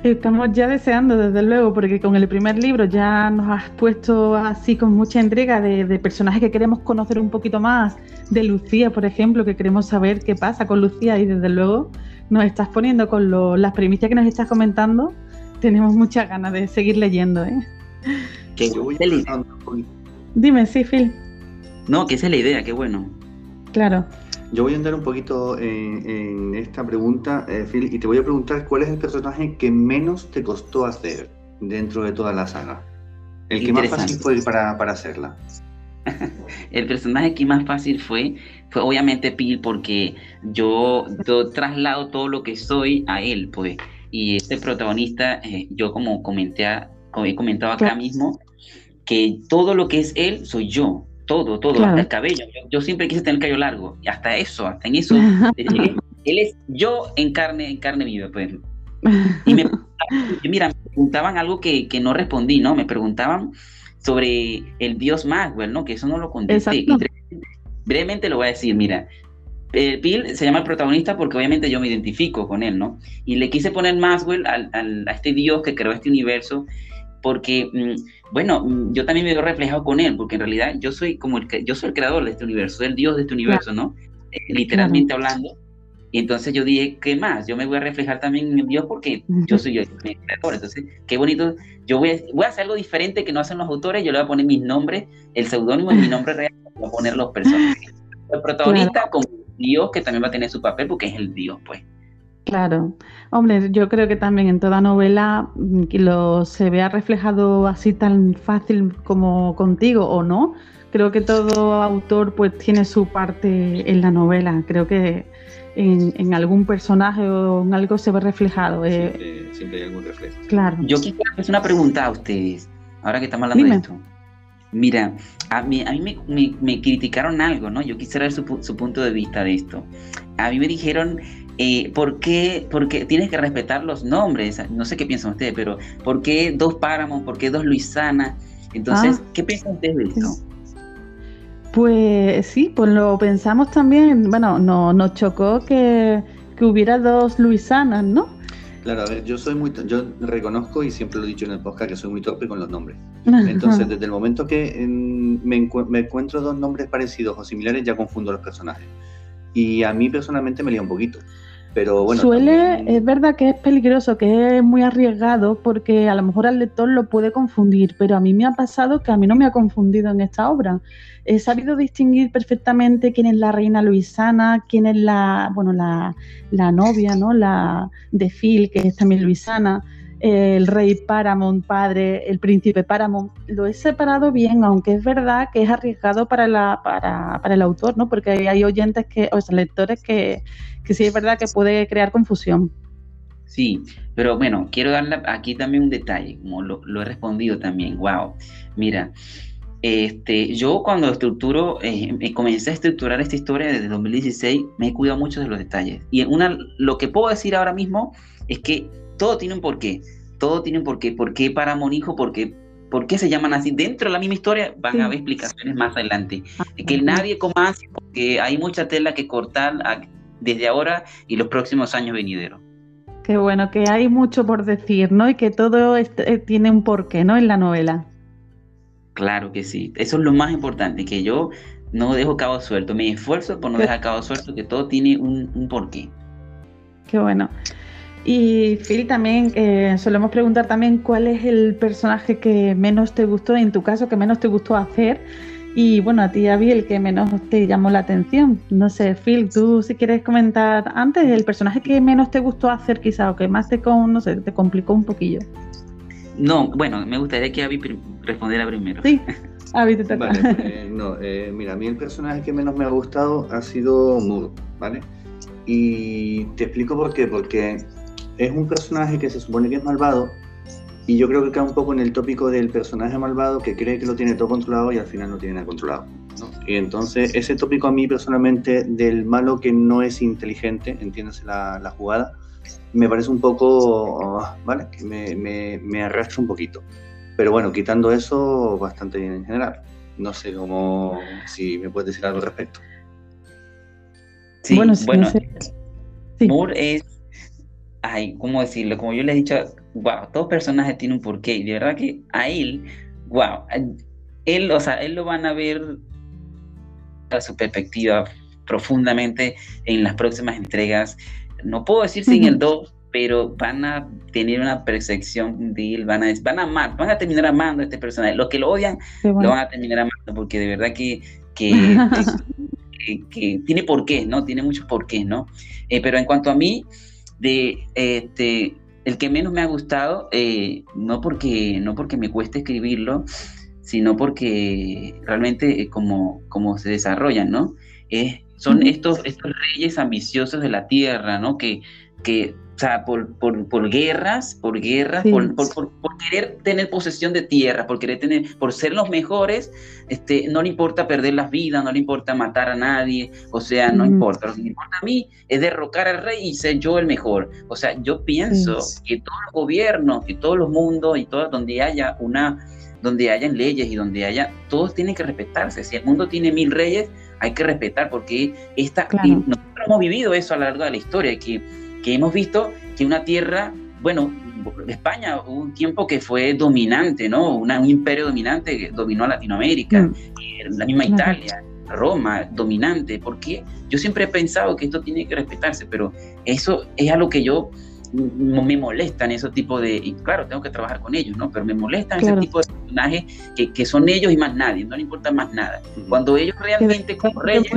Estamos ya deseando, desde luego, porque con el primer libro ya nos has puesto así con mucha entrega de, personajes que queremos conocer un poquito más. De Lucía, por ejemplo, que queremos saber qué pasa con Lucía y desde luego nos estás poniendo con las primicias que nos estás comentando. Tenemos muchas ganas de seguir leyendo, ¿eh? Que Dime, sí, Phil. No, que esa es la idea, qué bueno. Claro. Yo voy a andar un poquito en, esta pregunta, eh, Phil, y te voy a preguntar cuál es el personaje que menos te costó hacer dentro de toda la saga. El que más fácil fue para, para hacerla. el personaje que más fácil fue fue obviamente Phil porque yo, yo, traslado todo lo que soy a él, pues. Y este protagonista, eh, yo como comenté a, como he comentado acá mismo, que todo lo que es él soy yo, todo, todo, hasta el cabello. Yo, siempre quise tener el cabello largo, y hasta eso, hasta en eso. él, es yo en carne, en carne viva, pues. Y me, mira, me preguntaban algo que, que, no respondí, ¿no? Me preguntaban sobre el dios Maxwell, ¿no? Que eso no lo contesté. brevemente lo voy a decir, mira, eh, Bill se llama el protagonista porque obviamente yo me identifico con él, ¿no? Y le quise poner Maxwell al, al, a este dios que creó este universo porque, mm, bueno, mm, yo también me veo reflejado con él, porque en realidad yo soy como el, yo soy el creador de este universo, soy el dios de este universo, ¿no? Eh, literalmente hablando. Y entonces yo dije, ¿qué más? Yo me voy a reflejar también en Dios porque yo soy el creador. Entonces, qué bonito. Yo voy a, voy a hacer algo diferente que no hacen los autores. Yo le voy a poner mis nombres, el seudónimo y mi nombre real, voy a poner los personajes. El protagonista como Dios, que también va a tener su papel porque es el Dios, pues. Claro, hombre, yo creo que también en toda novela mm, lo se vea reflejado así tan fácil como contigo o no. Creo que todo autor pues tiene su parte en la novela. Creo que en, algún personaje o en algo se ve reflejado. Eh. Siempre, hay algún reflejo. Claro. Yo quisiera hacer una pregunta a ustedes, ahora que estamos hablando de esto. Mira, a mí, a mí me, me, criticaron algo, ¿no? Yo quisiera ver su, su punto de vista de esto. A mí me dijeron eh, ¿por qué? Porque tienes que respetar los nombres. No sé qué piensan ustedes, pero ¿por qué dos Páramos? ¿Por qué dos Luisana? Entonces, ah. ¿qué piensan ustedes de esto? Pues sí, pues lo pensamos también. Bueno, no, nos chocó que, que hubiera dos Luisanas, ¿no? Claro, a ver, yo soy muy, yo reconozco y siempre lo he dicho en el podcast que soy muy torpe con los nombres. Entonces, desde el momento que me, encuentro dos nombres parecidos o similares, ya confundo los personajes. Y a mí personalmente me lía un poquito. Pero bueno. Suele, es verdad que es peligroso, que es muy arriesgado, porque a lo mejor al lector lo puede confundir, pero a mí me ha pasado que a mí no me ha confundido en esta obra he sabido distinguir perfectamente quién es la reina Luisana, quién es la, bueno, la, novia, ¿no? La de Phil, que es también Luisana, el rey Paramount, padre, el príncipe Paramount. Lo he separado bien, aunque es verdad que es arriesgado para, la, para, para el autor, ¿no? Porque hay oyentes que, o sea, lectores que, que sí es verdad que puede crear confusión. Sí, pero bueno, quiero darle aquí también un detalle, como lo, lo he respondido también. Wow, mira, este, yo cuando estructuro, eh, comencé a estructurar esta historia desde 2016, me he cuidado mucho de los detalles. Y una, lo que puedo decir ahora mismo es que todo tiene un porqué. Todo tiene un porqué. ¿Por qué para Monijo? ¿Por qué, ¿Por qué se llaman así? Dentro de la misma historia van a haber explicaciones más adelante. Ah, que nadie coma así porque hay mucha tela que cortar desde ahora y los próximos años venideros. Qué bueno, que hay mucho por decir, ¿no? Y que todo este, tiene un porqué, ¿no? En la novela. Claro que sí. Eso es lo más importante, que yo no dejo cabo suelto. Me esfuerzo por no dejar cabo suelto, que todo tiene un, porqué. Qué bueno. Y Phil, también eh, solemos preguntar también cuál es el personaje que menos te gustó, en tu caso, que menos te gustó hacer. Y bueno, a ti, Avi, el que menos te llamó la atención. No sé, Phil, tú si quieres comentar antes, el personaje que menos te gustó hacer quizá, o que más te, con, no sé, te complicó un poquillo. No, bueno, me gustaría que Avi respondiera primero. Sí, Avi te toca. Vale, eh, no, eh, mira, a mí el personaje que menos me ha gustado ha sido Moore, ¿vale? Y te explico por qué, porque es un personaje que se supone que es malvado y yo creo que cae un poco en el tópico del personaje malvado que cree que lo tiene todo controlado y al final no tiene nada controlado. Y entonces ese tópico a mí personalmente del malo que no es inteligente, entiéndase la, la jugada, me parece un poco, ¿vale? Que me, me, me, arrastra un poquito. Pero bueno, quitando eso, bastante bien en general. No sé cómo, si me puedes decir algo al respecto. Sí, bueno, bueno Moore es, ay, ¿cómo decirlo? Como yo le he dicho, wow, todos personajes tienen un porqué. Y de verdad que a él, wow, él, o sea, él lo van a ver a su perspectiva profundamente en las próximas entregas no puedo decir sin el 2, pero van a tener una percepción de él, van a, van a amar, van a terminar amando a este personaje. Los que lo odian lo van a terminar amando porque de verdad que, que, que, tiene porqué, ¿no? Tiene muchos porqués, ¿no? Eh, pero en cuanto a mí, de este, el que menos me ha gustado, eh, no, porque, no porque me cueste escribirlo, sino porque realmente eh, como, como se desarrollan, ¿no? Son estos, estos reyes ambiciosos de la tierra, ¿no? Que, que o sea, por, por, por guerras, por guerras, por, por, querer tener posesión de tierra, por querer tener, por ser los mejores, este, no le importa perder las vidas, no le importa matar a nadie, o sea, no importa. Lo que me importa a mí es derrocar al rey y ser yo el mejor. O sea, yo pienso que todos los gobiernos, que todos los mundos y todo donde haya una, donde hayan leyes y donde haya, todos tienen que respetarse. Si el mundo tiene mil reyes, hay que respetar porque esta, nosotros hemos vivido eso a lo largo de la historia, que, que hemos visto que una tierra, bueno, España hubo un tiempo que fue dominante, ¿no? un imperio dominante que dominó a Latinoamérica, mm. la misma Italia, Roma, dominante, porque yo siempre he pensado que esto tiene que respetarse, pero eso es algo que yo me molestan esos tipos de, y claro, tengo que trabajar con ellos, ¿no? Pero me molestan ese tipo de personajes que, que, son ellos y más nadie, no le importa más nada. Cuando ellos realmente como reyes,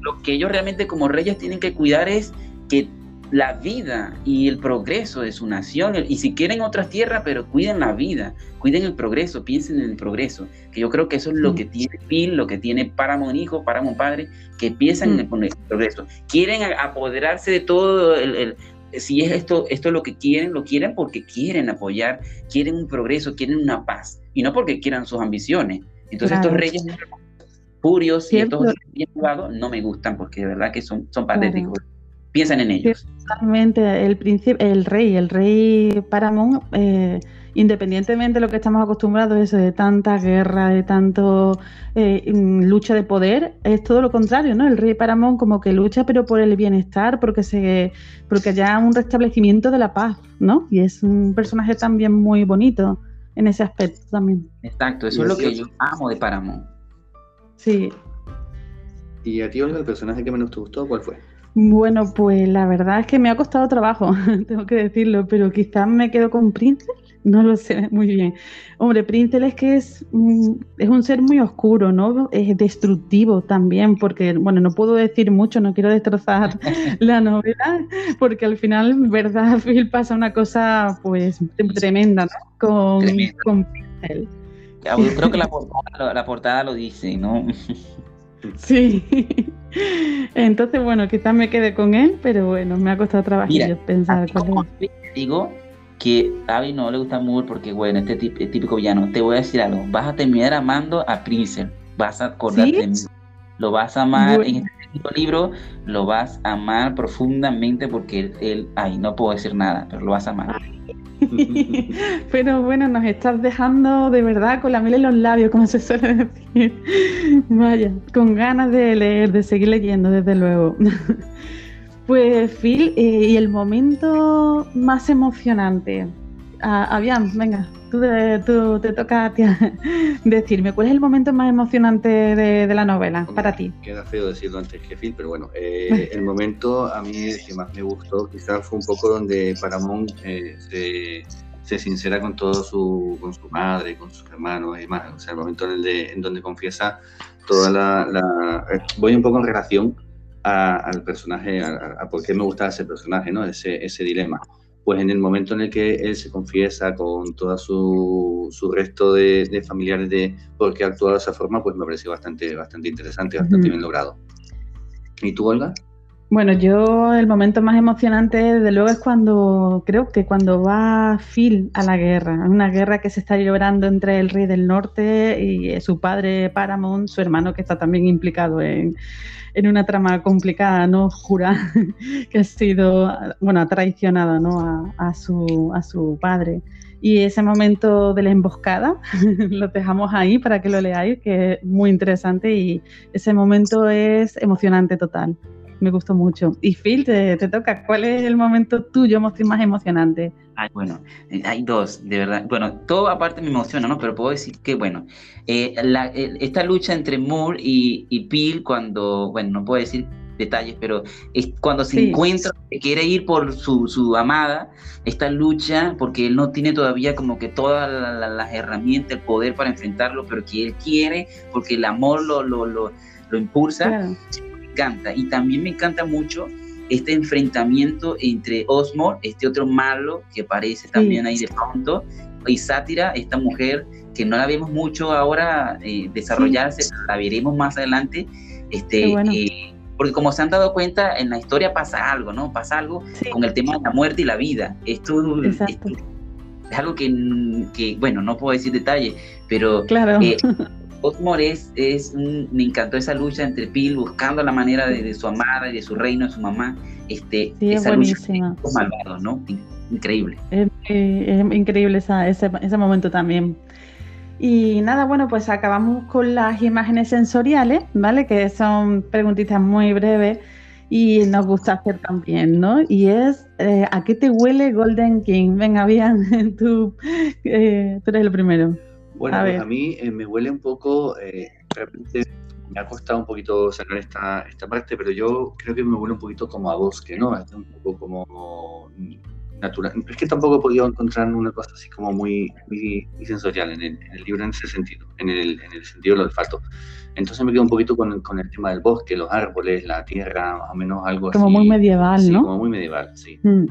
lo que ellos realmente como reyes tienen que cuidar es que la vida y el progreso de su nación, y si quieren otras tierras, pero cuiden la vida, cuiden el progreso, piensen en el progreso, que yo creo que eso es lo que tiene Phil, lo que tiene Paramount Hijo, Paramount Padre, que piensan en el, progreso. Quieren apoderarse de todo el, si es esto, esto es lo que quieren, lo quieren porque quieren apoyar, quieren un progreso, quieren una paz, y no porque quieran sus ambiciones. Entonces estos reyes purios y estos bien jugados no me gustan porque de verdad que son, son patéticos. Piensan en ellos. Totalmente, el príncipe, el rey, el rey Paramount, eh, independientemente de lo que estamos acostumbrados, eso de tanta guerra, de tanto eh, mm, lucha de poder, es todo lo contrario, ¿no? El rey Paramount como que lucha pero por el bienestar, porque se, porque haya un restablecimiento de la paz, ¿no? Y es un personaje también muy bonito en ese aspecto también. Exacto, eso es lo que yo amo de Paramount. Sí. ¿Y a ti, Olga, el personaje que menos te gustó, cuál fue? Bueno, pues la verdad es que me ha costado trabajo, tengo que decirlo, pero quizás me quedo con Prince, no lo sé muy bien. Hombre, Prince es que es, es un ser muy oscuro, ¿no? Es destructivo también, porque, bueno, no puedo decir mucho, no quiero destrozar la novela, porque al final, verdad, Phil pasa una cosa, pues, tremenda, ¿no? Con, con Prince. Creo que la portada, la portada lo dice, ¿no? Sí. Entonces, bueno, quizás me quede con él, pero bueno, me ha costado trabajar pensar cuál es. Digo que a Abby no le gusta mucho porque, bueno, este típico villano. Te voy a decir algo. Vas a terminar amando a Prince. Vas a acordarte de mí. Lo vas a amar en este libro. Lo vas a amar profundamente porque él, él, ay, no puedo decir nada, pero lo vas a amar. Pero bueno, nos estás dejando de verdad con la miel en los labios, como se suele decir. Vaya, con ganas de leer, de seguir leyendo, desde luego. Pues Phil, eh, y el momento más emocionante. Ah, venga, tú, te toca decirme, ¿cuál es el momento más emocionante de, la novela para ti? Queda feo decirlo antes que Phil, pero bueno, eh, el momento a mí que más me gustó quizás fue un poco donde Paramount eh, se, sincera con todo su, con su madre, con sus hermanos y demás. O sea, el momento en, el en donde confiesa toda la, eh, Voy un poco en relación al personaje, a, por qué me gustaba ese personaje, ¿no? Ese, ese dilema pues en el momento en el que él se confiesa con todo su, su resto de, familiares de por qué ha actuado de esa forma, pues me pareció bastante, bastante interesante, bastante bien logrado. ¿Y tú, Olga? Bueno, yo el momento más emocionante, desde luego, es cuando, creo que cuando va Phil a la guerra, una guerra que se está librando entre el rey del norte y su padre Paramount, su hermano que está también implicado en, en una trama complicada, ¿no? Jura que ha sido, bueno, ha traicionado, ¿no? A, su, a su padre. Y ese momento de la emboscada lo dejamos ahí para que lo leáis, que es muy interesante y ese momento es emocionante total. Me gustó mucho. Y Phil, te, te toca. ¿Cuál es el momento tuyo más emocionante? Ay, bueno, eh, hay dos, de verdad. Bueno, todo aparte me emociona, ¿no? Pero puedo decir que, bueno, eh, esta lucha entre Moore y, y Peel cuando, bueno, no puedo decir detalles, pero es cuando se encuentra, quiere ir por su, su, amada, esta lucha, porque él no tiene todavía como que todas las herramientas, el poder para enfrentarlo, pero que él quiere, porque el amor lo, lo, lo, lo impulsa, me encanta. Y también me encanta mucho este enfrentamiento entre Osmore, este otro malo que aparece también ahí de pronto, y Sátira, esta mujer que no la vemos mucho ahora eh, desarrollarse, la veremos más adelante, este, eh, porque como se han dado cuenta, en la historia pasa algo, ¿no? Pasa algo con el tema de la muerte y la vida. Esto, es algo que, que, bueno, no puedo decir detalles, pero claro. Eh, Osmore es, es me encantó esa lucha entre Pil buscando la manera de, su amada y de su reino, de su mamá. Este, esa lucha malvados, ¿no? Increíble. Es, increíble esa, ese, ese momento también. Y nada, bueno, pues acabamos con las imágenes sensoriales, ¿vale? Que son preguntitas muy breves y nos gusta hacer también, ¿no? Y es, eh, ¿a qué te huele Golden King? Venga, bien, tú, eh, tú eres el primero. Bueno, a, pues a mí eh, me huele un poco, eh, realmente me ha costado un poquito sacar esta, esta parte, pero yo creo que me huele un poquito como a bosque, ¿no? Es un poco como natural. Es que tampoco he podido encontrar una cosa así como muy, muy, sensorial en el, en el, libro en ese sentido, en el, en el sentido del olfato. Entonces me quedo un poquito con, con, el tema del bosque, los árboles, la tierra, más o menos algo como así. Como muy medieval, sí, ¿no? Como muy medieval, sí. Mm.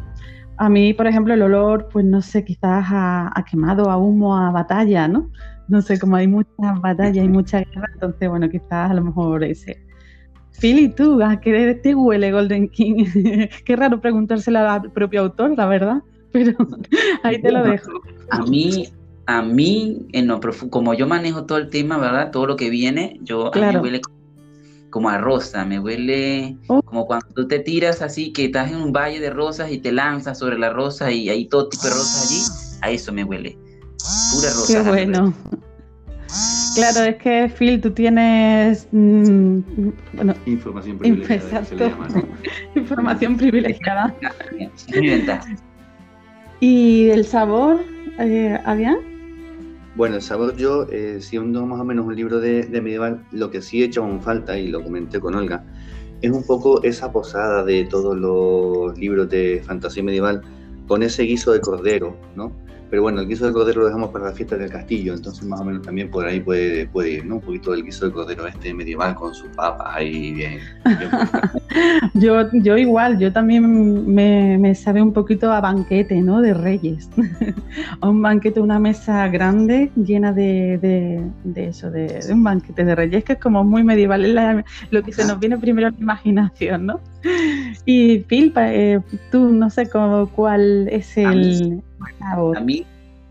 A mí, por ejemplo, el olor, pues no sé, quizás a, quemado, a humo, a batalla, ¿no? No sé, como hay muchas batallas y mucha guerra, entonces, bueno, quizás a lo mejor ese. Philly, tú, ¿a qué te huele Golden King? Qué raro preguntárselo al propio autor, la verdad, pero ahí te lo dejo. A mí, a mí, en lo como yo manejo todo el tema, ¿verdad? Todo lo que viene, yo a mí me huele como a rosa, me huele Oh. como cuando tú te tiras así, que estás en un valle de rosas y te lanzas sobre la rosa y hay todo tipo de rosas allí, a eso me huele. Pura rosa. Qué bueno. Claro, es que Phil, tú tienes mm, bueno, Información privilegiada, se le llama, ¿no? información privilegiada. ¿Y el sabor, eh, Avian? Bueno, el sabor yo, eh, siendo más o menos un libro de, medieval, lo que sí he hecho en falta, y lo comenté con Olga, es un poco esa posada de todos los libros de fantasía medieval con ese guiso de cordero, ¿no? Pero bueno, el guiso de cordero lo dejamos para la fiesta del castillo, entonces más o menos también por ahí puede, puede ir, ¿no? Un poquito del guiso de cordero este medieval con sus papas ahí bien. Yo, yo igual, yo también me, me sabe un poquito a banquete, ¿no? De reyes. a un banquete, una mesa grande llena de, de, de eso, de, de un banquete de reyes, que es como muy medieval, es la- lo que se nos viene primero a la imaginación, ¿no? Y Phil, eh, tú no sé cómo, cuál es A mí el sabor. A mí,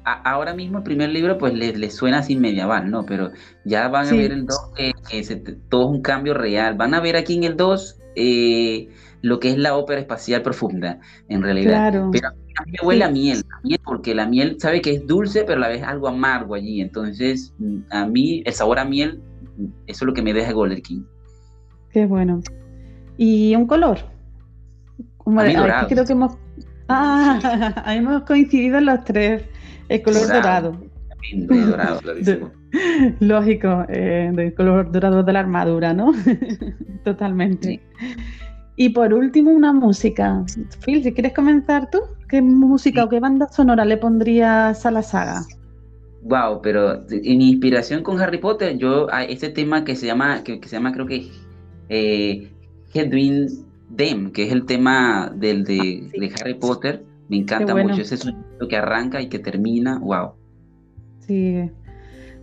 a- ahora mismo el primer libro, pues le, le suena así medieval, ¿no? Pero ya van Sí. a ver el 2, que, que se- todo es un cambio real. Van a ver aquí en el 2 eh, lo que es la ópera espacial profunda, en realidad. Claro. Pero a mí me huele Sí. a miel, a miel, porque la miel sabe que es dulce, pero a la vez algo amargo allí. Entonces, mm, a mí el sabor a miel, mm, eso es lo que me deja Golden King. Qué bueno. ¿Y un color? Como A mí dorado. creo que hemos... Ah, hemos coincidido los tres. El color Dorado. dorado. Dorado. Clarísimo. Lógico, eh, del color dorado de la armadura, ¿no? Totalmente. Y por último, una música. Phil, si quieres comenzar tú, ¿qué música o qué banda sonora le pondrías a la saga? Wow, pero en inspiración con Harry Potter, yo a este tema que se llama, que, que se llama creo que eh, Hedwig Dem, que es el tema del de, Ah, sí. de Harry Potter, me encanta bueno. mucho ese sonido que arranca y que termina, wow. Sí.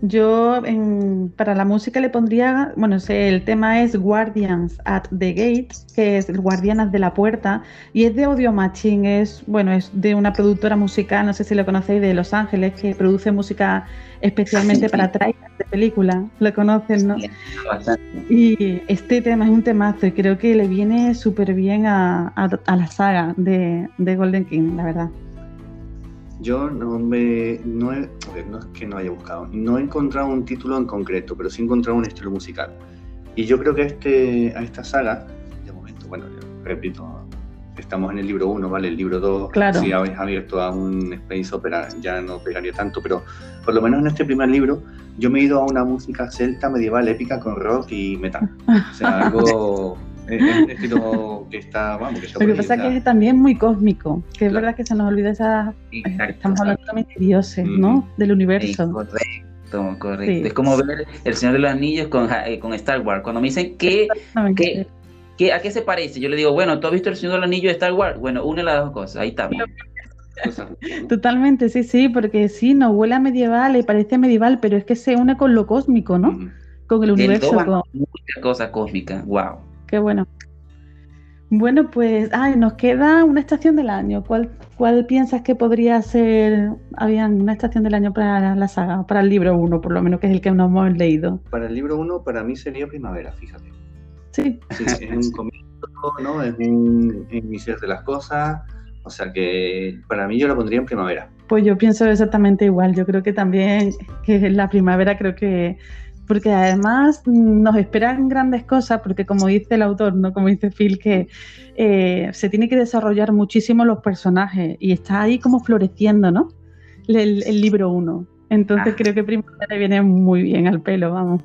Yo en- para la música le pondría, bueno, sé, el tema es Guardians at the Gate, que es Guardianas de la Puerta, y es de Audio Machine, es, bueno, es de una productora musical, no sé si lo conocéis, de Los Ángeles, que produce música especialmente Sí. para trailers de películas, lo conocen, ¿no? Sí, bastante. Y este tema es un temazo y creo que le viene súper bien a, a- a la saga de, de Golden King, la verdad. Yo no me. No, he- a ver, no es que no haya buscado. No he encontrado un título en concreto, pero sí he encontrado un estilo musical. Y yo creo que a, este, a esta saga, de momento, bueno, yo repito, estamos en el libro 1, ¿vale? El libro 2, Claro. si habéis abierto a un space opera, ya no pegaría tanto, pero por lo menos en este primer libro, yo me he ido a una música celta medieval épica con rock y metal. O sea, algo. Es es un estilo que está, vamos, que está Lo que pasa es que es también muy cósmico, que es Claro. verdad que se nos olvida esa... Exacto. Estamos hablando también de dioses, ¿no? Ujú. Del Sí, universo. correcto, correcto. Sí. Es como ver El Señor de los Anillos con, eh, con Star Wars. Cuando me dicen que, que, que- ¿a qué se parece? Yo le digo, bueno, ¿tú has visto El Señor de los Anillos de Star Wars? Bueno, une las dos cosas, ahí ¿no? Totalmente, sí, sí, porque sí, nos huele a medieval y parece medieval, pero es que se une con lo cósmico, ¿no? Ujú. Con el Del universo. con- muchas cosas cósmicas, wow. Qué bueno. Bueno, pues, ay, nos queda una estación del año. ¿Cuál, cuál piensas que podría ser, habían una estación del año para la saga, para el libro 1, por lo menos, que es el que nos hemos leído? Para el libro 1, para mí sería primavera, fíjate. Sí, Sí, es un comienzo, ¿no? Es un iniciar de las cosas. O sea que para mí yo la pondría en primavera. pues yo pienso exactamente igual. Yo creo que también que la primavera creo que porque además nos esperan grandes cosas, porque como dice el autor, no como dice Phil, que eh, se tiene que desarrollar muchísimo los personajes y está ahí como floreciendo, ¿no? El, el libro 1. Entonces Ah. creo que primavera viene muy bien al pelo, vamos.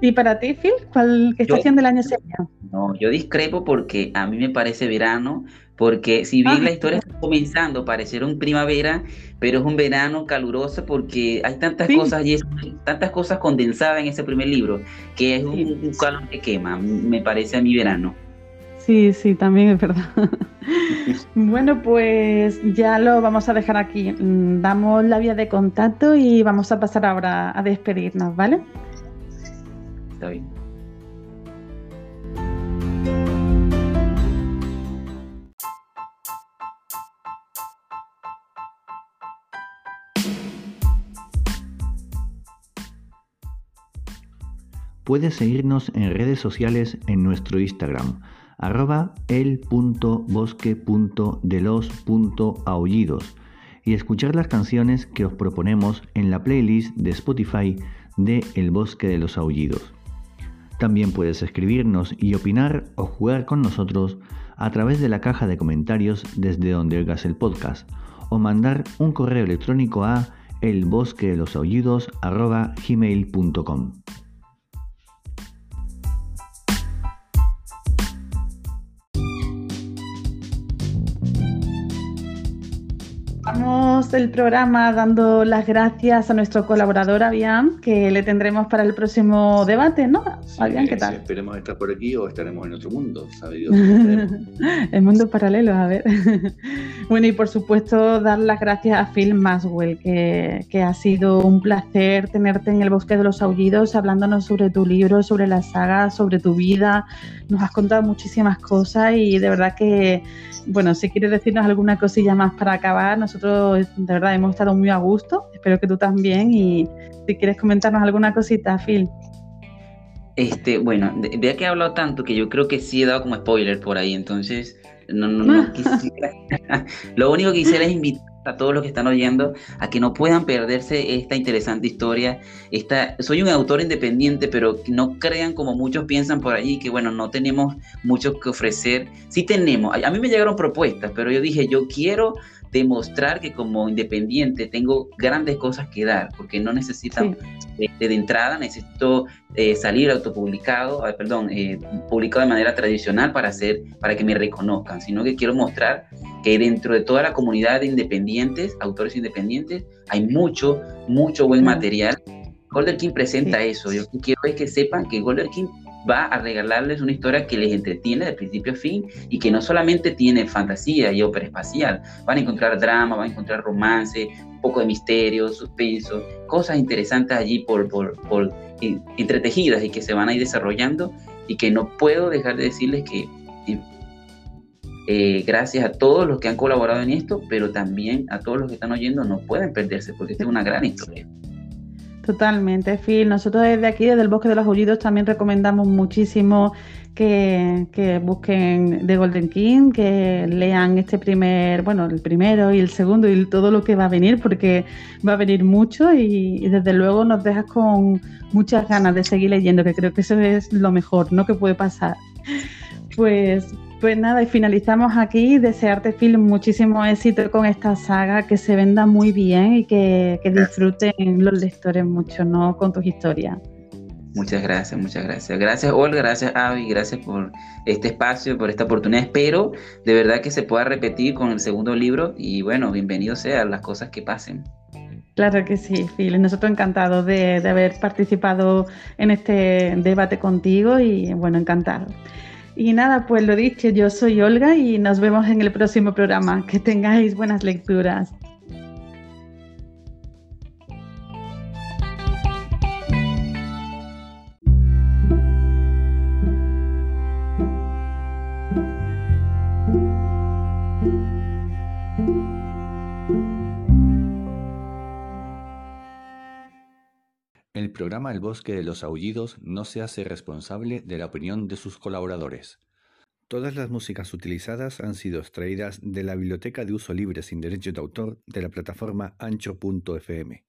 ¿Y para ti, Phil? ¿Cuál Yo- estación del año sería? No, yo discrepo porque a mí me parece verano, porque si bien Ah. la historia está comenzando, pareciera un primavera, pero es un verano caluroso porque hay tantas Sí. cosas y es- tantas cosas condensadas en ese primer libro, que es un, Sí. un calor que quema, me parece a mí verano. Sí, sí, también es verdad. bueno, pues ya lo vamos a dejar aquí. Mm, Damos la vía de contacto y vamos a pasar ahora a despedirnos, ¿vale? Está bien. puedes seguirnos en redes sociales en nuestro Instagram, arroba el.bosque.delos.aullidos y escuchar las canciones que os proponemos en la playlist de Spotify de El Bosque de los Aullidos. También puedes escribirnos y opinar o jugar con nosotros a través de la caja de comentarios desde donde oigas el podcast o mandar un correo electrónico a el programa dando las gracias a nuestro colaborador Avian, que le tendremos para el próximo debate, ¿no? Avian, ¿qué tal? esperemos estar por aquí o estaremos en otro mundo, el mundo paralelo, a ver. bueno, y por supuesto dar las gracias a Phil Maswell, que, que ha sido un placer tenerte en el Bosque de los Aullidos, hablándonos sobre tu libro, sobre la saga, sobre tu vida. Nos has contado muchísimas cosas y de verdad que bueno, si quieres decirnos alguna cosilla más para acabar, nosotros de verdad hemos estado muy a gusto, espero que tú también y si quieres comentarnos alguna cosita, Phil. Este, bueno, vea que he hablado tanto que yo creo que sí he dado como spoiler por ahí, entonces no, no, no quisiera. Lo único que quisiera es invitar a todos los que están oyendo a que no puedan perderse esta interesante historia. Esta, soy un autor independiente, pero no crean como muchos piensan por allí que bueno, no tenemos mucho que ofrecer. Sí tenemos, a, mí me llegaron propuestas, pero yo dije, yo quiero demostrar que como independiente tengo grandes cosas que dar, porque no necesitan de, entrada, necesito eh, salir autopublicado, ah, perdón, eh, publicado de manera tradicional para hacer, para que me reconozcan, sino que quiero mostrar que dentro de toda la comunidad de independientes, autores independientes, hay mucho, mucho buen material. Golden King presenta eso. Yo quiero es que sepan que Golden King va a regalarles una historia que les entretiene de principio a fin y que no solamente tiene fantasía y ópera espacial, van a encontrar drama, van a encontrar romance, un poco de misterio, suspenso, cosas interesantes allí por, por, por entretejidas y que se van a ir desarrollando y que no puedo dejar de decirles que eh, eh, gracias a todos los que han colaborado en esto, pero también a todos los que están oyendo, no pueden perderse porque esta es una gran historia. Totalmente, Phil. Nosotros desde aquí, desde el Bosque de los Aullidos, también recomendamos muchísimo que, busquen The Golden King, que lean este primer, bueno, el primero y el segundo y todo lo que va a venir, porque va a venir mucho y desde luego nos dejas con muchas ganas de seguir leyendo, que creo que eso es lo mejor, ¿no? Que puede pasar. Pues pues nada, y finalizamos aquí. Desearte, Phil, muchísimo éxito con esta saga, que se venda muy bien y que, disfruten los lectores mucho, ¿no? Con tus historias. Muchas gracias, muchas gracias. Gracias, Olga, gracias, Avi, gracias por este espacio, por esta oportunidad. Espero de verdad que se pueda repetir con el segundo libro y bueno, bienvenido sea las cosas que pasen. Claro que sí, Phil. Nosotros encantados de, de haber participado en este debate contigo y bueno, encantado. Y nada, pues lo dicho, yo soy Olga y nos vemos en el próximo programa. Que tengáis buenas lecturas. El programa El Bosque de los Aullidos no se hace responsable de la opinión de sus colaboradores. Todas las músicas utilizadas han sido extraídas de la Biblioteca de Uso Libre sin Derecho de Autor de la plataforma ancho.fm.